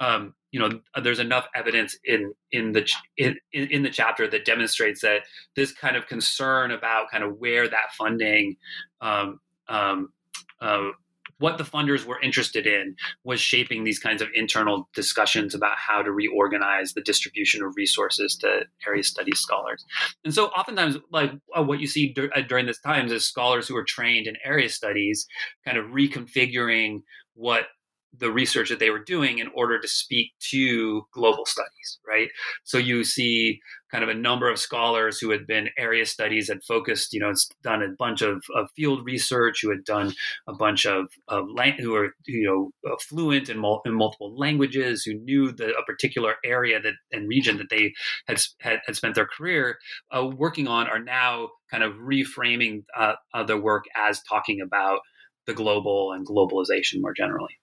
um, you know there's enough evidence in in the in, in the chapter that demonstrates that this kind of concern about kind of where that funding um, um, uh, what the funders were interested in was shaping these kinds of internal discussions about how to reorganize the distribution of resources to area studies scholars. And so oftentimes, like uh, what you see dur- uh, during this times is scholars who are trained in area studies kind of reconfiguring what the research that they were doing in order to speak to global studies, right? So you see kind of a number of scholars who had been area studies had focused, you know, done a bunch of, of field research, who had done a bunch of, of lang- who are, you know, uh, fluent in, mul- in, multiple languages, who knew the, a particular area that and region that they had, had, had spent their career uh, working on are now kind of reframing uh, their work as talking about the global and globalization more generally.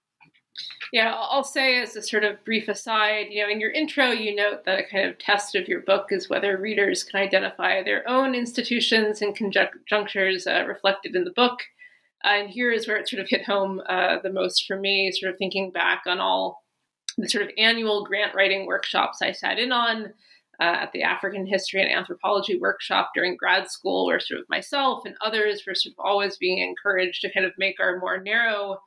Yeah, I'll say as a sort of brief aside, you know, in your intro, you note that a kind of test of your book is whether readers can identify their own institutions and conjunctures uh, reflected in the book. Uh, and here is where it sort of hit home uh, the most for me, sort of thinking back on all the sort of annual grant writing workshops I sat in on uh, at the African History and Anthropology workshop during grad school, where sort of myself and others were sort of always being encouraged to kind of make our more narrow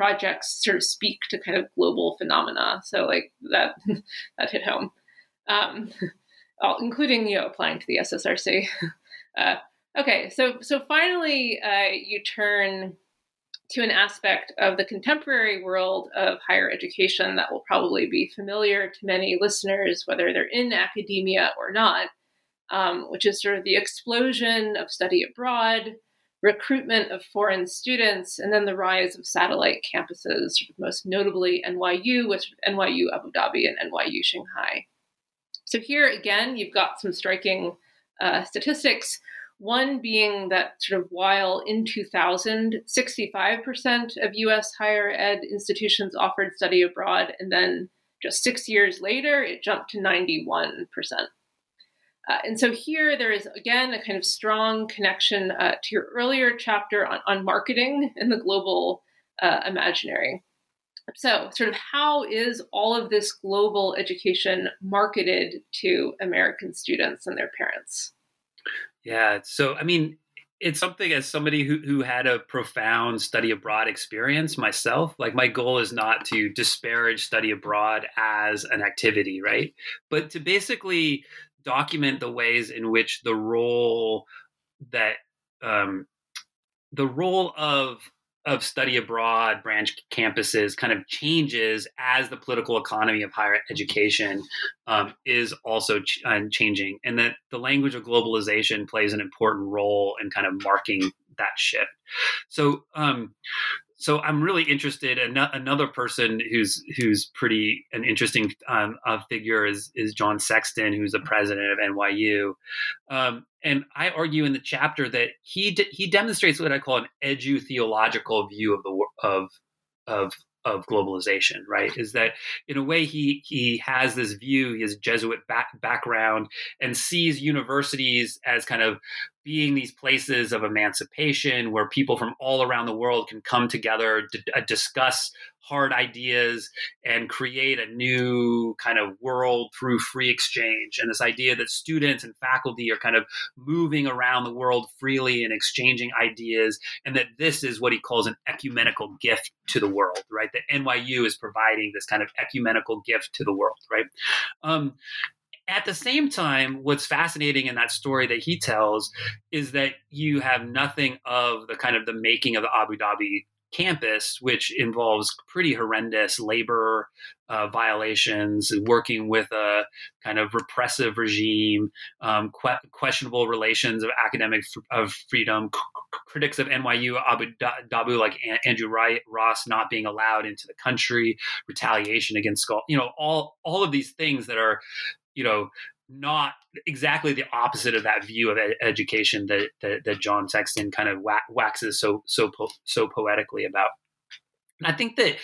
projects sort of speak to kind of global phenomena. So like that that hit home, um, including you know applying to the SSRC. Uh, okay, so so finally uh, you turn to an aspect of the contemporary world of higher education that will probably be familiar to many listeners, whether they're in academia or not, um, which is sort of the explosion of study abroad recruitment of foreign students, and then the rise of satellite campuses, most notably NYU, which NYU Abu Dhabi and NYU Shanghai. So here again, you've got some striking uh, statistics. One being that sort of while in 2000, 65% of US higher ed institutions offered study abroad, and then just six years later, it jumped to 91%. Uh, and so here there is again a kind of strong connection uh, to your earlier chapter on, on marketing in the global uh, imaginary. So, sort of, how is all of this global education marketed to American students and their parents?
Yeah, so I mean, it's something as somebody who, who had a profound study abroad experience myself like my goal is not to disparage study abroad as an activity right but to basically document the ways in which the role that um, the role of of study abroad branch campuses kind of changes as the political economy of higher education um, is also ch- uh, changing, and that the language of globalization plays an important role in kind of marking that shift. So, um, so I'm really interested. Another person who's who's pretty an interesting um, uh, figure is is John Sexton, who's the president of NYU. Um, and I argue in the chapter that he de- he demonstrates what I call an edu theological view of the of of of globalization, right? Is that in a way he he has this view, he has Jesuit back, background, and sees universities as kind of being these places of emancipation where people from all around the world can come together to uh, discuss hard ideas and create a new kind of world through free exchange. And this idea that students and faculty are kind of moving around the world freely and exchanging ideas, and that this is what he calls an ecumenical gift to the world, right? That NYU is providing this kind of ecumenical gift to the world, right? Um, at the same time, what's fascinating in that story that he tells is that you have nothing of the kind of the making of the Abu Dhabi campus, which involves pretty horrendous labor uh, violations, working with a kind of repressive regime, um, que- questionable relations of academic f- of freedom, c- critics of NYU Abu Dhabi like a- Andrew Ross not being allowed into the country, retaliation against you know, all all of these things that are you know, not exactly the opposite of that view of ed- education that, that, that John Sexton kind of waxes so so po- so poetically about. And I think that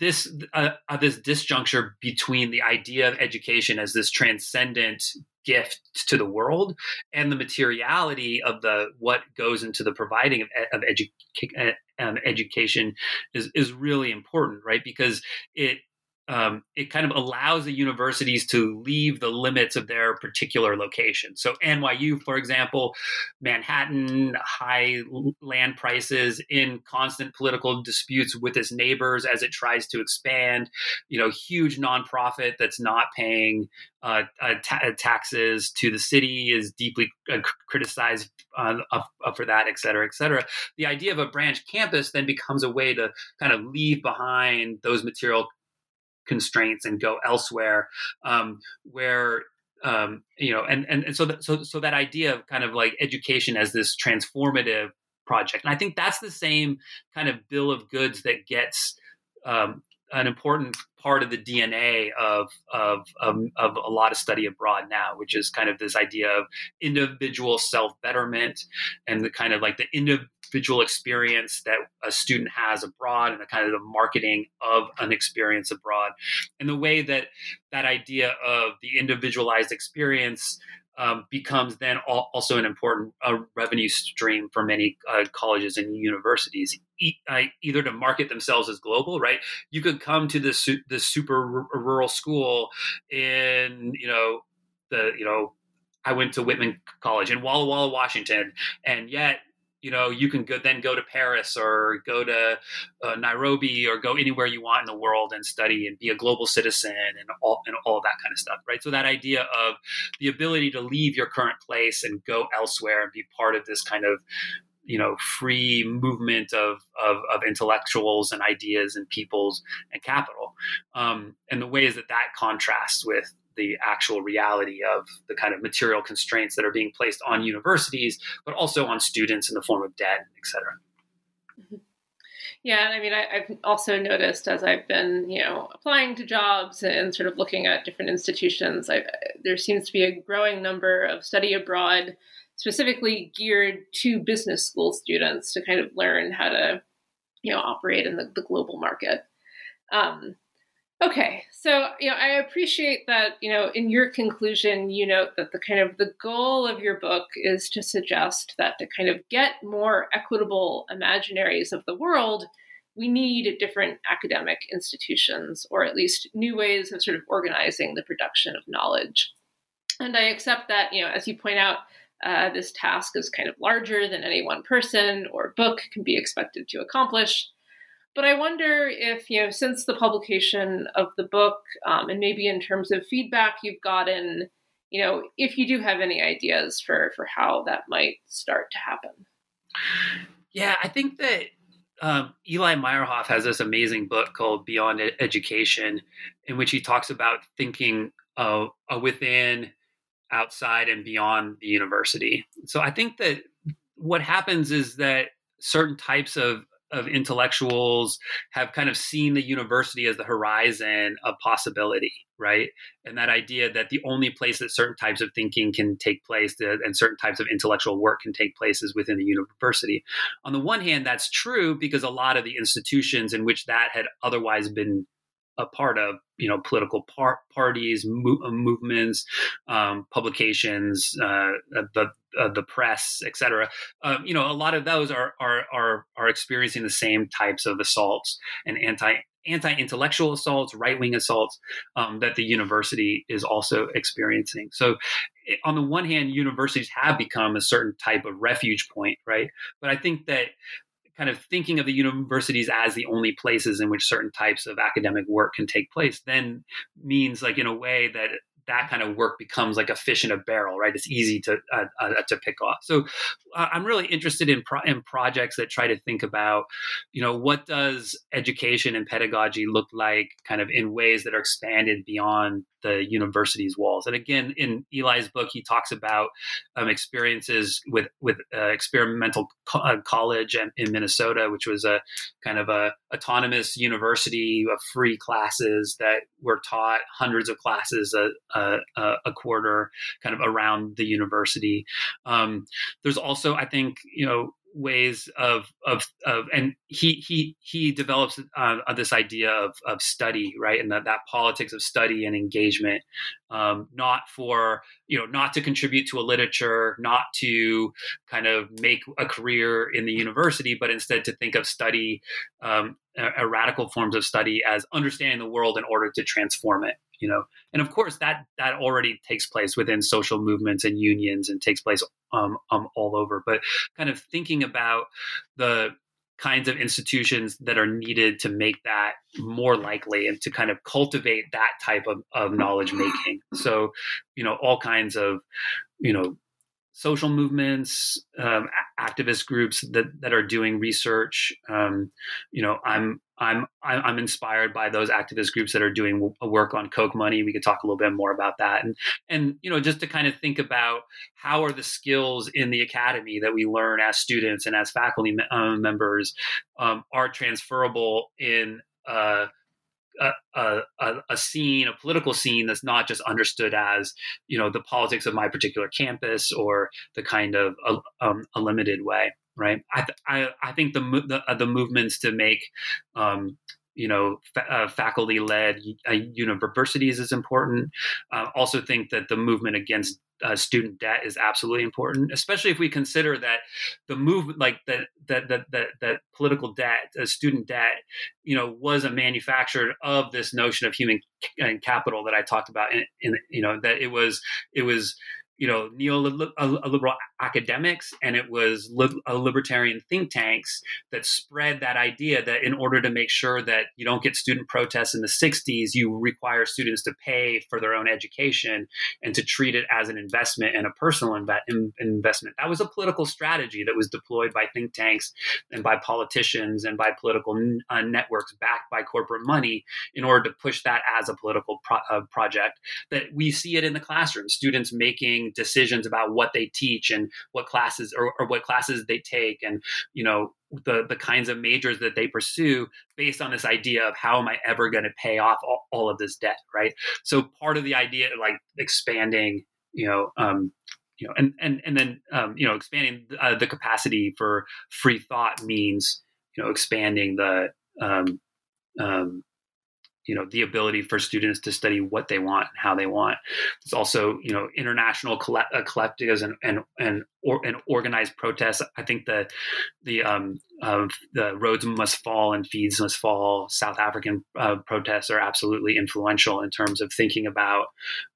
this uh, uh, this disjuncture between the idea of education as this transcendent gift to the world and the materiality of the what goes into the providing of, of um, education is is really important, right? Because it um, it kind of allows the universities to leave the limits of their particular location. So NYU, for example, Manhattan, high land prices, in constant political disputes with its neighbors as it tries to expand. You know, huge nonprofit that's not paying uh, uh, ta- uh, taxes to the city is deeply uh, criticized uh, for that, et cetera, et cetera. The idea of a branch campus then becomes a way to kind of leave behind those material constraints and go elsewhere um, where um, you know and and, and so that, so so that idea of kind of like education as this transformative project. And i think that's the same kind of bill of goods that gets um, an important part of the DNA of, of, of, of, a lot of study abroad now, which is kind of this idea of individual self betterment and the kind of like the individual experience that a student has abroad and the kind of the marketing of an experience abroad. And the way that that idea of the individualized experience um, becomes then also an important uh, revenue stream for many uh, colleges and universities, uh, either to market themselves as global, right? You could come to this su- this super r- rural school in you know the you know I went to Whitman College in Walla Walla, Washington, and yet you know you can go then go to paris or go to uh, nairobi or go anywhere you want in the world and study and be a global citizen and all and all that kind of stuff right? So that idea of the ability to leave your current place and go elsewhere and be part of this kind of you know free movement of, of, of intellectuals and ideas and peoples and capital um, and the ways that that contrasts with the actual reality of the kind of material constraints that are being placed on universities, but also on students in the form of debt, et cetera.
Mm-hmm. Yeah, and I mean, I, have also noticed as I've been, you know, applying to jobs and sort of looking at different institutions, I've, there seems to be a growing number of study abroad, specifically geared to business school students to kind of learn how to, you know, operate in the, the global market. Um, Okay, so you know, I appreciate that. You know, in your conclusion, you note that the kind of the goal of your book is to suggest that to kind of get more equitable imaginaries of the world, we need different academic institutions, or at least new ways of sort of organizing the production of knowledge. And I accept that. You know, as you point out, uh, this task is kind of larger than any one person or book can be expected to accomplish. But I wonder if, you know, since the publication of the book, um, and maybe in terms of feedback you've gotten, you know, if you do have any ideas for for how that might start to happen.
Yeah, I think that um, Eli Meyerhoff has this amazing book called Beyond Education, in which he talks about thinking uh, within, outside, and beyond the university. So I think that what happens is that certain types of of intellectuals have kind of seen the university as the horizon of possibility, right? And that idea that the only place that certain types of thinking can take place and certain types of intellectual work can take place is within the university. On the one hand, that's true because a lot of the institutions in which that had otherwise been a part of you know political par- parties, mo- uh, movements, um, publications, uh, the uh, the press, etc. Um, you know, a lot of those are are are are experiencing the same types of assaults and anti anti-intellectual assaults, right-wing assaults um, that the university is also experiencing. So, eh, on the one hand, universities have become a certain type of refuge point, right? But I think that kind of thinking of the universities as the only places in which certain types of academic work can take place then means like in a way that that kind of work becomes like a fish in a barrel, right? It's easy to uh, uh, to pick off. So uh, I'm really interested in pro- in projects that try to think about, you know, what does education and pedagogy look like, kind of in ways that are expanded beyond the university's walls. And again, in Eli's book, he talks about um, experiences with with uh, experimental co- uh, college in Minnesota, which was a kind of a autonomous university of free classes that were taught hundreds of classes a, a, a quarter kind of around the university. Um, there's also i think you know ways of of of and he he he develops uh, this idea of of study right? And that that politics of study and engagement um, not for you know not to contribute to a literature not to kind of make a career in the university but instead to think of study um, radical forms of study as understanding the world in order to transform it you know? And of course that that already takes place within social movements and unions and takes place um, um all over. But kind of thinking about the kinds of institutions that are needed to make that more likely and to kind of cultivate that type of, of knowledge making. So you know all kinds of you know social movements, um, activist groups that, that are doing research. Um, you know, I'm I'm I'm inspired by those activist groups that are doing work on Koch money. We could talk a little bit more about that, and and you know, just to kind of think about how are the skills in the academy that we learn as students and as faculty um, members um, are transferable in uh, a, a, a, scene, a political scene that's not just understood as, you know, the politics of my particular campus or the kind of a, um, a limited way, right? I, I, I think the the, uh, the movements to make um, you know, fa- uh, faculty-led uh, universities is important. Uh, also, think that the movement against uh, student debt is absolutely important, especially if we consider that the movement, like that, that, that, that, that political debt, uh, student debt, you know, was a manufactured of this notion of human capital that I talked about. In you know, that it was, it was you know neoliberal academics and it was libertarian think tanks that spread that idea that in order to make sure that you don't get student protests in the 60s you require students to pay for their own education and to treat it as an investment and a personal inve- investment. That was a political strategy that was deployed by think tanks and by politicians and by political uh, networks backed by corporate money in order to push that as a political pro- uh, project that we see it in the classroom students making decisions about what they teach and what classes or, or what classes they take and you know the the kinds of majors that they pursue based on this idea of how am I ever going to pay off all, all, of this debt, right? So part of the idea, like expanding, you know, um, you know, and and and then um, you know, expanding uh, the capacity for free thought means you know expanding the um, um, you know the ability for students to study what they want and how they want. it's also you know international uh, collectives and and and, or, and organized protests. I think the the um, uh, the Rhodes must fall and fees must fall. South African uh, protests are absolutely influential in terms of thinking about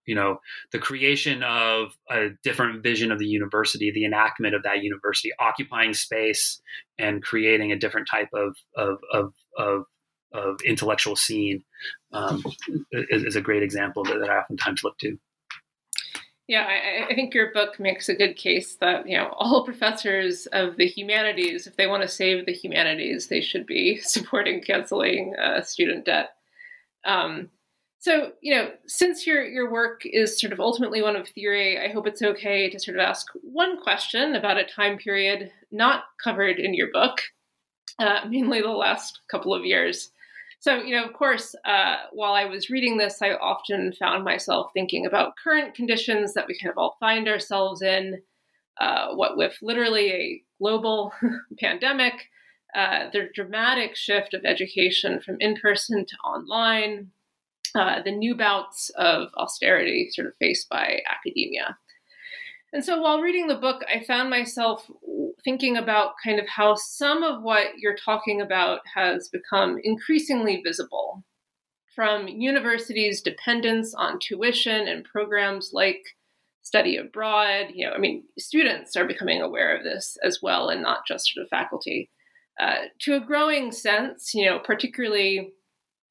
you know the creation of a different vision of the university, the enactment of that university, occupying space and creating a different type of of of, of of intellectual scene um, is, is, a great example that, that, I oftentimes look to.
Yeah, I, I, think your book makes a good case that you know all professors of the humanities, if they want to save the humanities, they should be supporting canceling uh, student debt. Um, so, you know, since your your work is sort of ultimately one of theory, I hope it's okay to sort of ask one question about a time period not covered in your book, uh, mainly the last couple of years. So, you know, of course, uh, while I was reading this, I often found myself thinking about current conditions that we kind of all find ourselves in. Uh, what with literally a global pandemic, uh, the dramatic shift of education from in person to online, uh, the new bouts of austerity sort of faced by academia. And so while reading the book, I found myself thinking about kind of how some of what you're talking about has become increasingly visible from universities' dependence on tuition and programs like study abroad. You know, I mean, students are becoming aware of this as well, and not just sort of faculty. Uh, to a growing sense, you know, particularly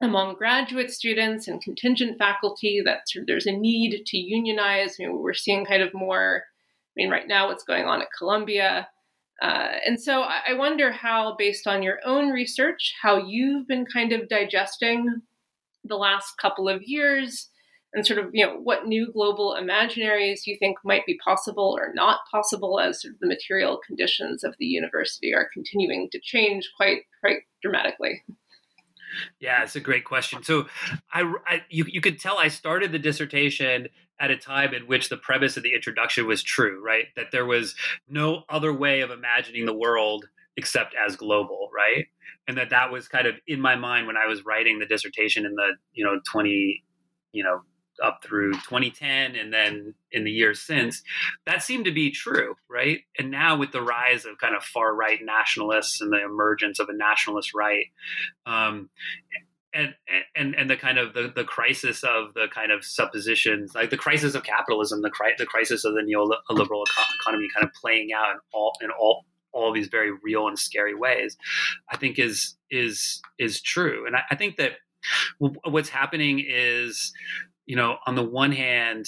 among graduate students and contingent faculty, that there's a need to unionize. I mean, we're seeing kind of more. I mean, right now, what's going on at Columbia uh, and so I wonder how, based on your own research, how you've been kind of digesting the last couple of years and sort of, you know, what new global imaginaries you think might be possible or not possible as sort of the material conditions of the university are continuing to change quite, quite dramatically.
Yeah, it's a great question. So, I, I you you could tell I started the dissertation at a time in which the premise of the introduction was true, right? That there was no other way of imagining the world except as global, right? And that that was kind of in my mind when I was writing the dissertation in the you know twenty you know up through 2010 and then in the years since that seemed to be true right and now with the rise of kind of far right nationalists and the emergence of a nationalist right um, and and and the kind of the, the crisis of the kind of suppositions like the crisis of capitalism the, cri- the crisis of the neoliberal economy kind of playing out in all in all all these very real and scary ways i think is is is true and I, I think that what's happening is you know, on the one hand,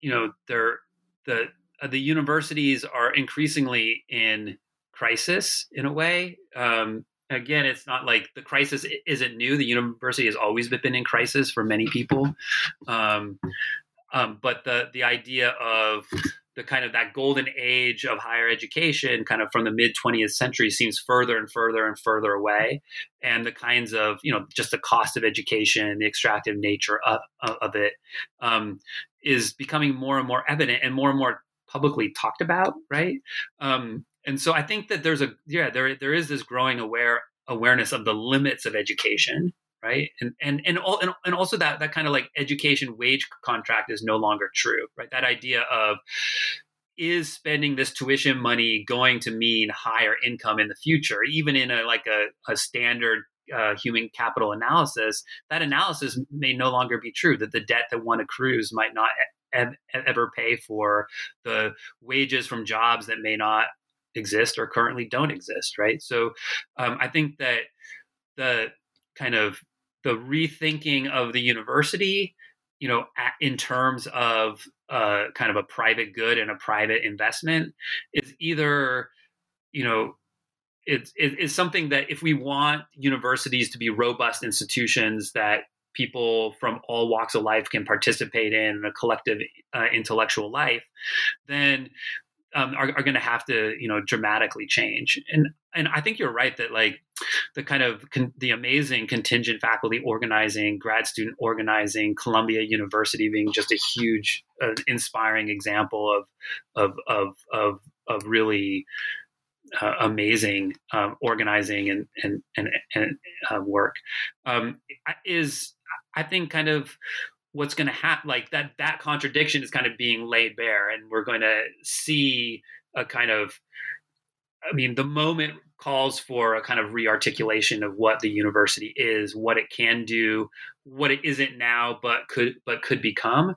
you know, they're the uh, the universities are increasingly in crisis in a way. Um, again, it's not like the crisis isn't new. The university has always been in crisis for many people, um, um, but the the idea of the kind of that golden age of higher education kind of from the mid 20th century seems further and further and further away. And the kinds of you know just the cost of education the extractive nature of, of it um, is becoming more and more evident and more and more publicly talked about right? Um, and so i think that there's a yeah there there is this growing aware awareness of the limits of education right? And and and, all, and, and also that that kind of like education wage contract is no longer true right? That idea of is spending this tuition money going to mean higher income in the future? Even in a like a, a standard uh, human capital analysis that analysis may no longer be true that the debt that one accrues might not ever pay for the wages from jobs that may not exist or currently don't exist right? So um, i think that the kind of the rethinking of the university you know in terms of uh, kind of a private good and a private investment is either you know it's it's something that if we want universities to be robust institutions that people from all walks of life can participate in a collective uh, intellectual life then um, are, are going to have to you know dramatically change. And and i think you're right that like the kind of con- the amazing contingent faculty organizing, grad student organizing, Columbia University being just a huge, uh, inspiring example of of of of, of really uh, amazing um, organizing and and and, and uh, work. Um, is I think kind of what's going to happen like that that contradiction is kind of being laid bare and we're going to see a kind of I mean, the moment calls for a kind of rearticulation of what the university is, what it can do, what it isn't now, but could but could become.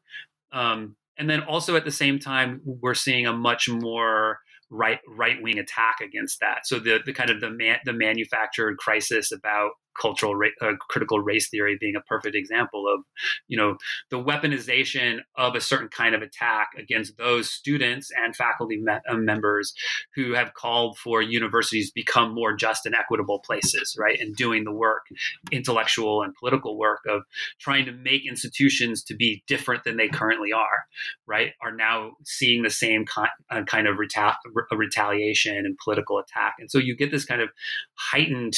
Um, and then also at the same time, we're seeing a much more right right wing attack against that. So the the kind of the man, the manufactured crisis about cultural ra- uh, critical race theory being a perfect example of you know the weaponization of a certain kind of attack against those students and faculty me- uh, members who have called for universities become more just and equitable places right and doing the work intellectual and political work of trying to make institutions to be different than they currently are right are now seeing the same kind, uh, kind of reta- retaliation and political attack. And so you get this kind of heightened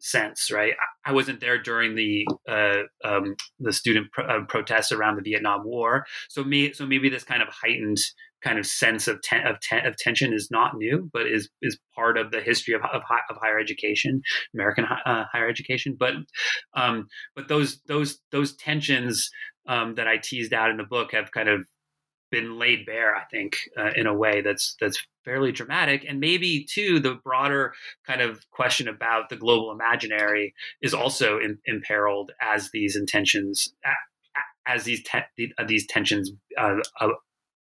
sense, right? I wasn't there during the uh, um, the student pro- uh, protests around the Vietnam War, so me so maybe this kind of heightened kind of sense of ten- of, ten- of tension is not new, but is is part of the history of of, of higher education, American uh, higher education. But um, but those those those tensions um, that I teased out in the book have kind of been laid bare, I think, uh, in a way that's that's fairly dramatic. And maybe too, the broader kind of question about the global imaginary is also in, imperiled as these intentions, as these te- these tensions uh, are,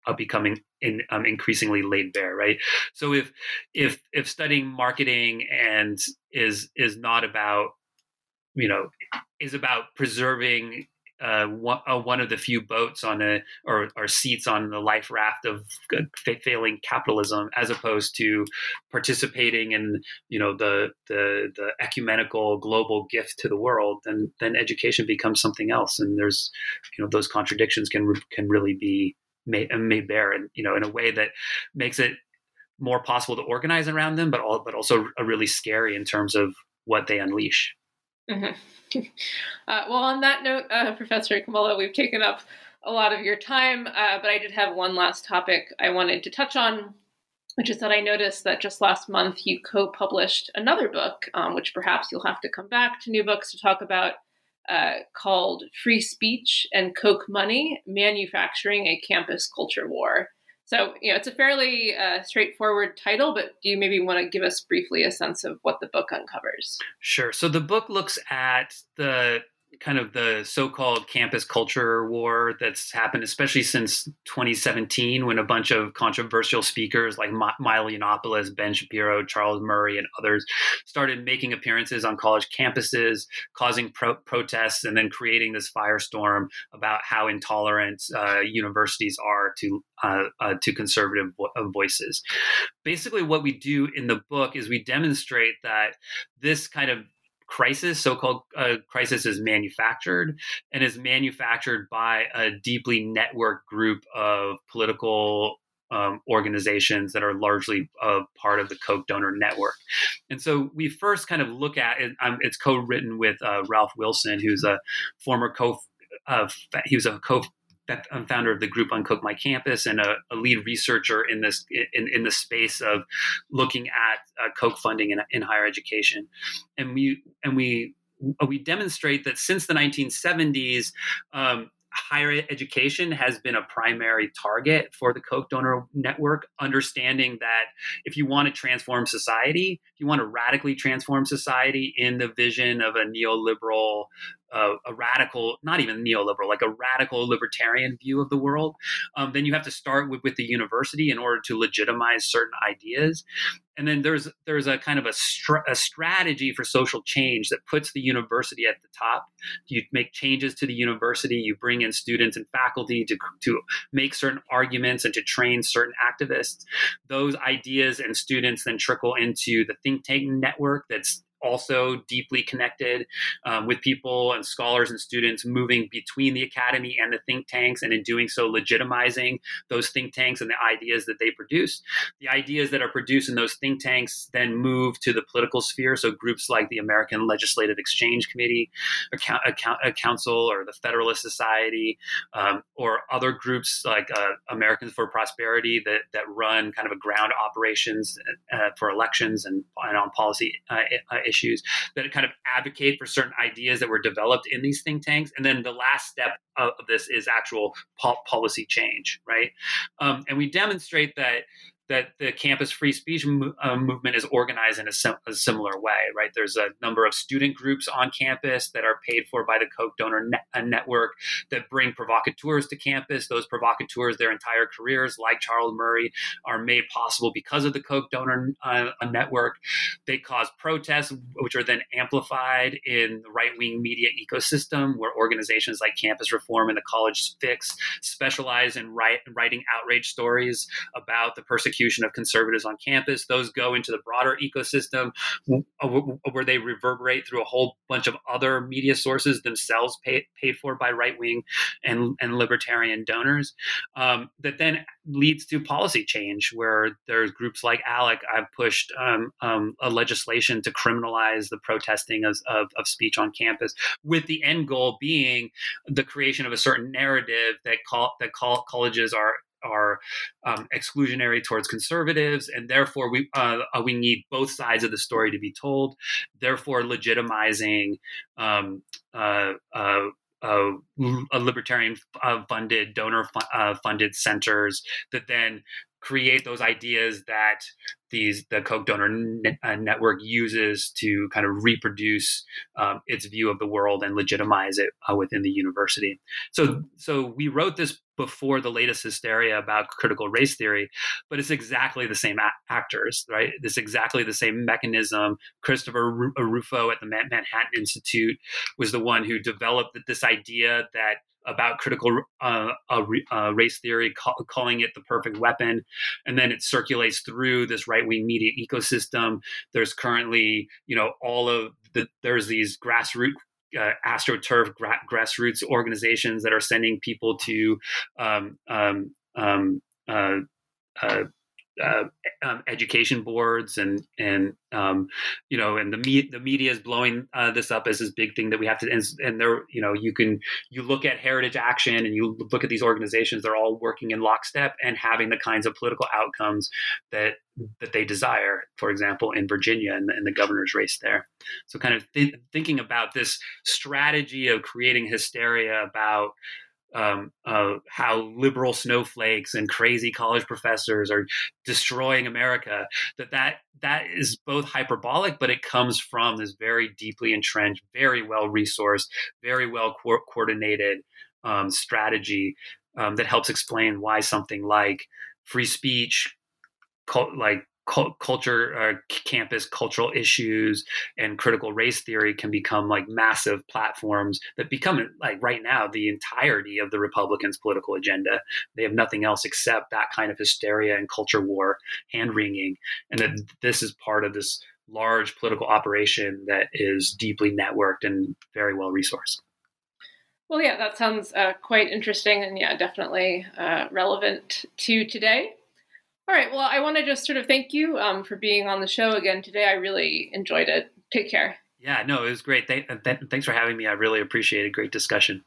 are becoming in, um, increasingly laid bare. Right. So if if if studying marketing and is is not about you know is about preserving uh, one, uh, one, of the few boats on a or, or seats on the life raft of failing capitalism, as opposed to participating in you know the the the ecumenical global gift to the world. Then then education becomes something else, and there's you know those contradictions can can really be made made bare, and you know in a way that makes it more possible to organize around them, but all but also really scary in terms of what they unleash.
Mm-hmm. Uh, well, on that note, uh, Professor Kamola, we've taken up a lot of your time, uh, but I did have one last topic I wanted to touch on, which is that I noticed that just last month you co published another book, um, which perhaps you'll have to come back to new books to talk about, uh, called Free Speech and Koch Money Manufacturing a Campus Culture War. So, you know, it's a fairly uh, straightforward title, but do you maybe want to give us briefly a sense of what the book uncovers?
Sure. So the book looks at the kind of the so-called campus culture war that's happened, especially since 2017, when a bunch of controversial speakers like Milo Yiannopoulos, Ben Shapiro, Charles Murray, and others started making appearances on college campuses, causing pro- protests, and then creating this firestorm about how intolerant uh, universities are to uh, uh, to conservative vo- uh, voices. Basically, what we do in the book is we demonstrate that this kind of crisis, so-called uh, crisis, is manufactured and is manufactured by a deeply networked group of political um, organizations that are largely part of the Koch donor network. And so we first kind of look at it. Um, it's co-written with uh, Ralph Wilson, who's a former co. Uh, he was a co I'm founder of the group UnKoch My Campus and a, a, lead researcher in this in, in the space of looking at uh, Koch funding in, in higher education, and we and we we demonstrate that since the 1970s. Um, higher education has been a primary target for the Koch donor network, understanding that if you want to transform society, if you want to radically transform society in the vision of a neoliberal a, a, radical, not even neoliberal, like a radical libertarian view of the world, um, then you have to start with, with the university in order to legitimize certain ideas. And then there's there's a kind of a, a strategy for social change that puts the university at the top. You make changes to the university, you bring in students and faculty to, to make certain arguments and to train certain activists. Those ideas and students then trickle into the think tank network that's also deeply connected um, with people and scholars and students moving between the academy and the think tanks, and in doing so, legitimizing those think tanks and the ideas that they produce. The ideas that are produced in those think tanks then move to the political sphere. So, groups like the American Legislative Exchange Committee, a, a, a council, or the Federalist Society, um, or other groups like uh, Americans for Prosperity that, that run kind of a ground operations uh, for elections and, and on policy uh, uh issues that kind of advocate for certain ideas that were developed in these think tanks. And then the last step of this is actual policy change, right? Um, and we demonstrate that that the campus free speech mo- uh, movement is organized in a, sim- a, similar way, right? There's a number of student groups on campus that are paid for by the Koch donor ne- uh, network that bring provocateurs to campus. Those provocateurs, their entire careers, like Charles Murray, are made possible because of the Koch donor uh, network. They cause protests, which are then amplified in the right wing media ecosystem, where organizations like Campus Reform and the College Fix specialize in write- writing outrage stories about the persecution persecution of conservatives on campus. Those go into the broader ecosystem uh, where they reverberate through a whole bunch of other media sources themselves paid, paid for by right wing and, and libertarian donors. Um, that then leads to policy change where there's groups like ALEC. I've pushed um, um, a legislation to criminalize the protesting of, of, of speech on campus, with the end goal being the creation of a certain narrative that call, that call, colleges are are um, exclusionary towards conservatives, and therefore we uh, uh, we need both sides of the story to be told. Therefore, legitimizing um, uh, uh, uh libertarian uh, funded, donor funded centers that then create those ideas that these the Koch donor ne- uh, network uses to kind of reproduce um, its view of the world and legitimize it uh, within the university. So, so we wrote this before the latest hysteria about critical race theory, but it's exactly the same a- actors, right? It's exactly the same mechanism. Christopher Rufo at the Manhattan Institute was the one who developed this idea that about critical uh, uh, race theory, ca- calling it the perfect weapon, and then it circulates through this right wing media ecosystem. There's currently, you know, all of the there's these grassroots uh, astroturf gra- grassroots organizations that are sending people to um, um, um, uh, uh, uh, um, education boards and and um, you know and the me- the media is blowing uh, this up as this big thing that we have to and, and there you know you can you look at Heritage Action and you look at these organizations they're all working in lockstep and having the kinds of political outcomes that that they desire for example in Virginia and, and the governor's race there. So kind of th- thinking about this strategy of creating hysteria about um, uh, how liberal snowflakes and crazy college professors are destroying America. That that that is both hyperbolic, but it comes from this very deeply entrenched, very well resourced, very well co- coordinated um, strategy um, that helps explain why something like free speech, like culture uh, campus cultural issues and critical race theory can become like massive platforms that become like right now the entirety of the republicans political agenda. They have nothing else except that kind of hysteria and culture war hand wringing and that this is part of this large political operation that is deeply networked and very well resourced.
Well yeah that sounds uh, quite interesting and yeah definitely uh, relevant to today all right. Well, I want to just sort of thank you um, for being on the show again today. I really enjoyed it. Take care.
Yeah, no, it was great. Th- th- thanks for having me. I really appreciate it. Great discussion.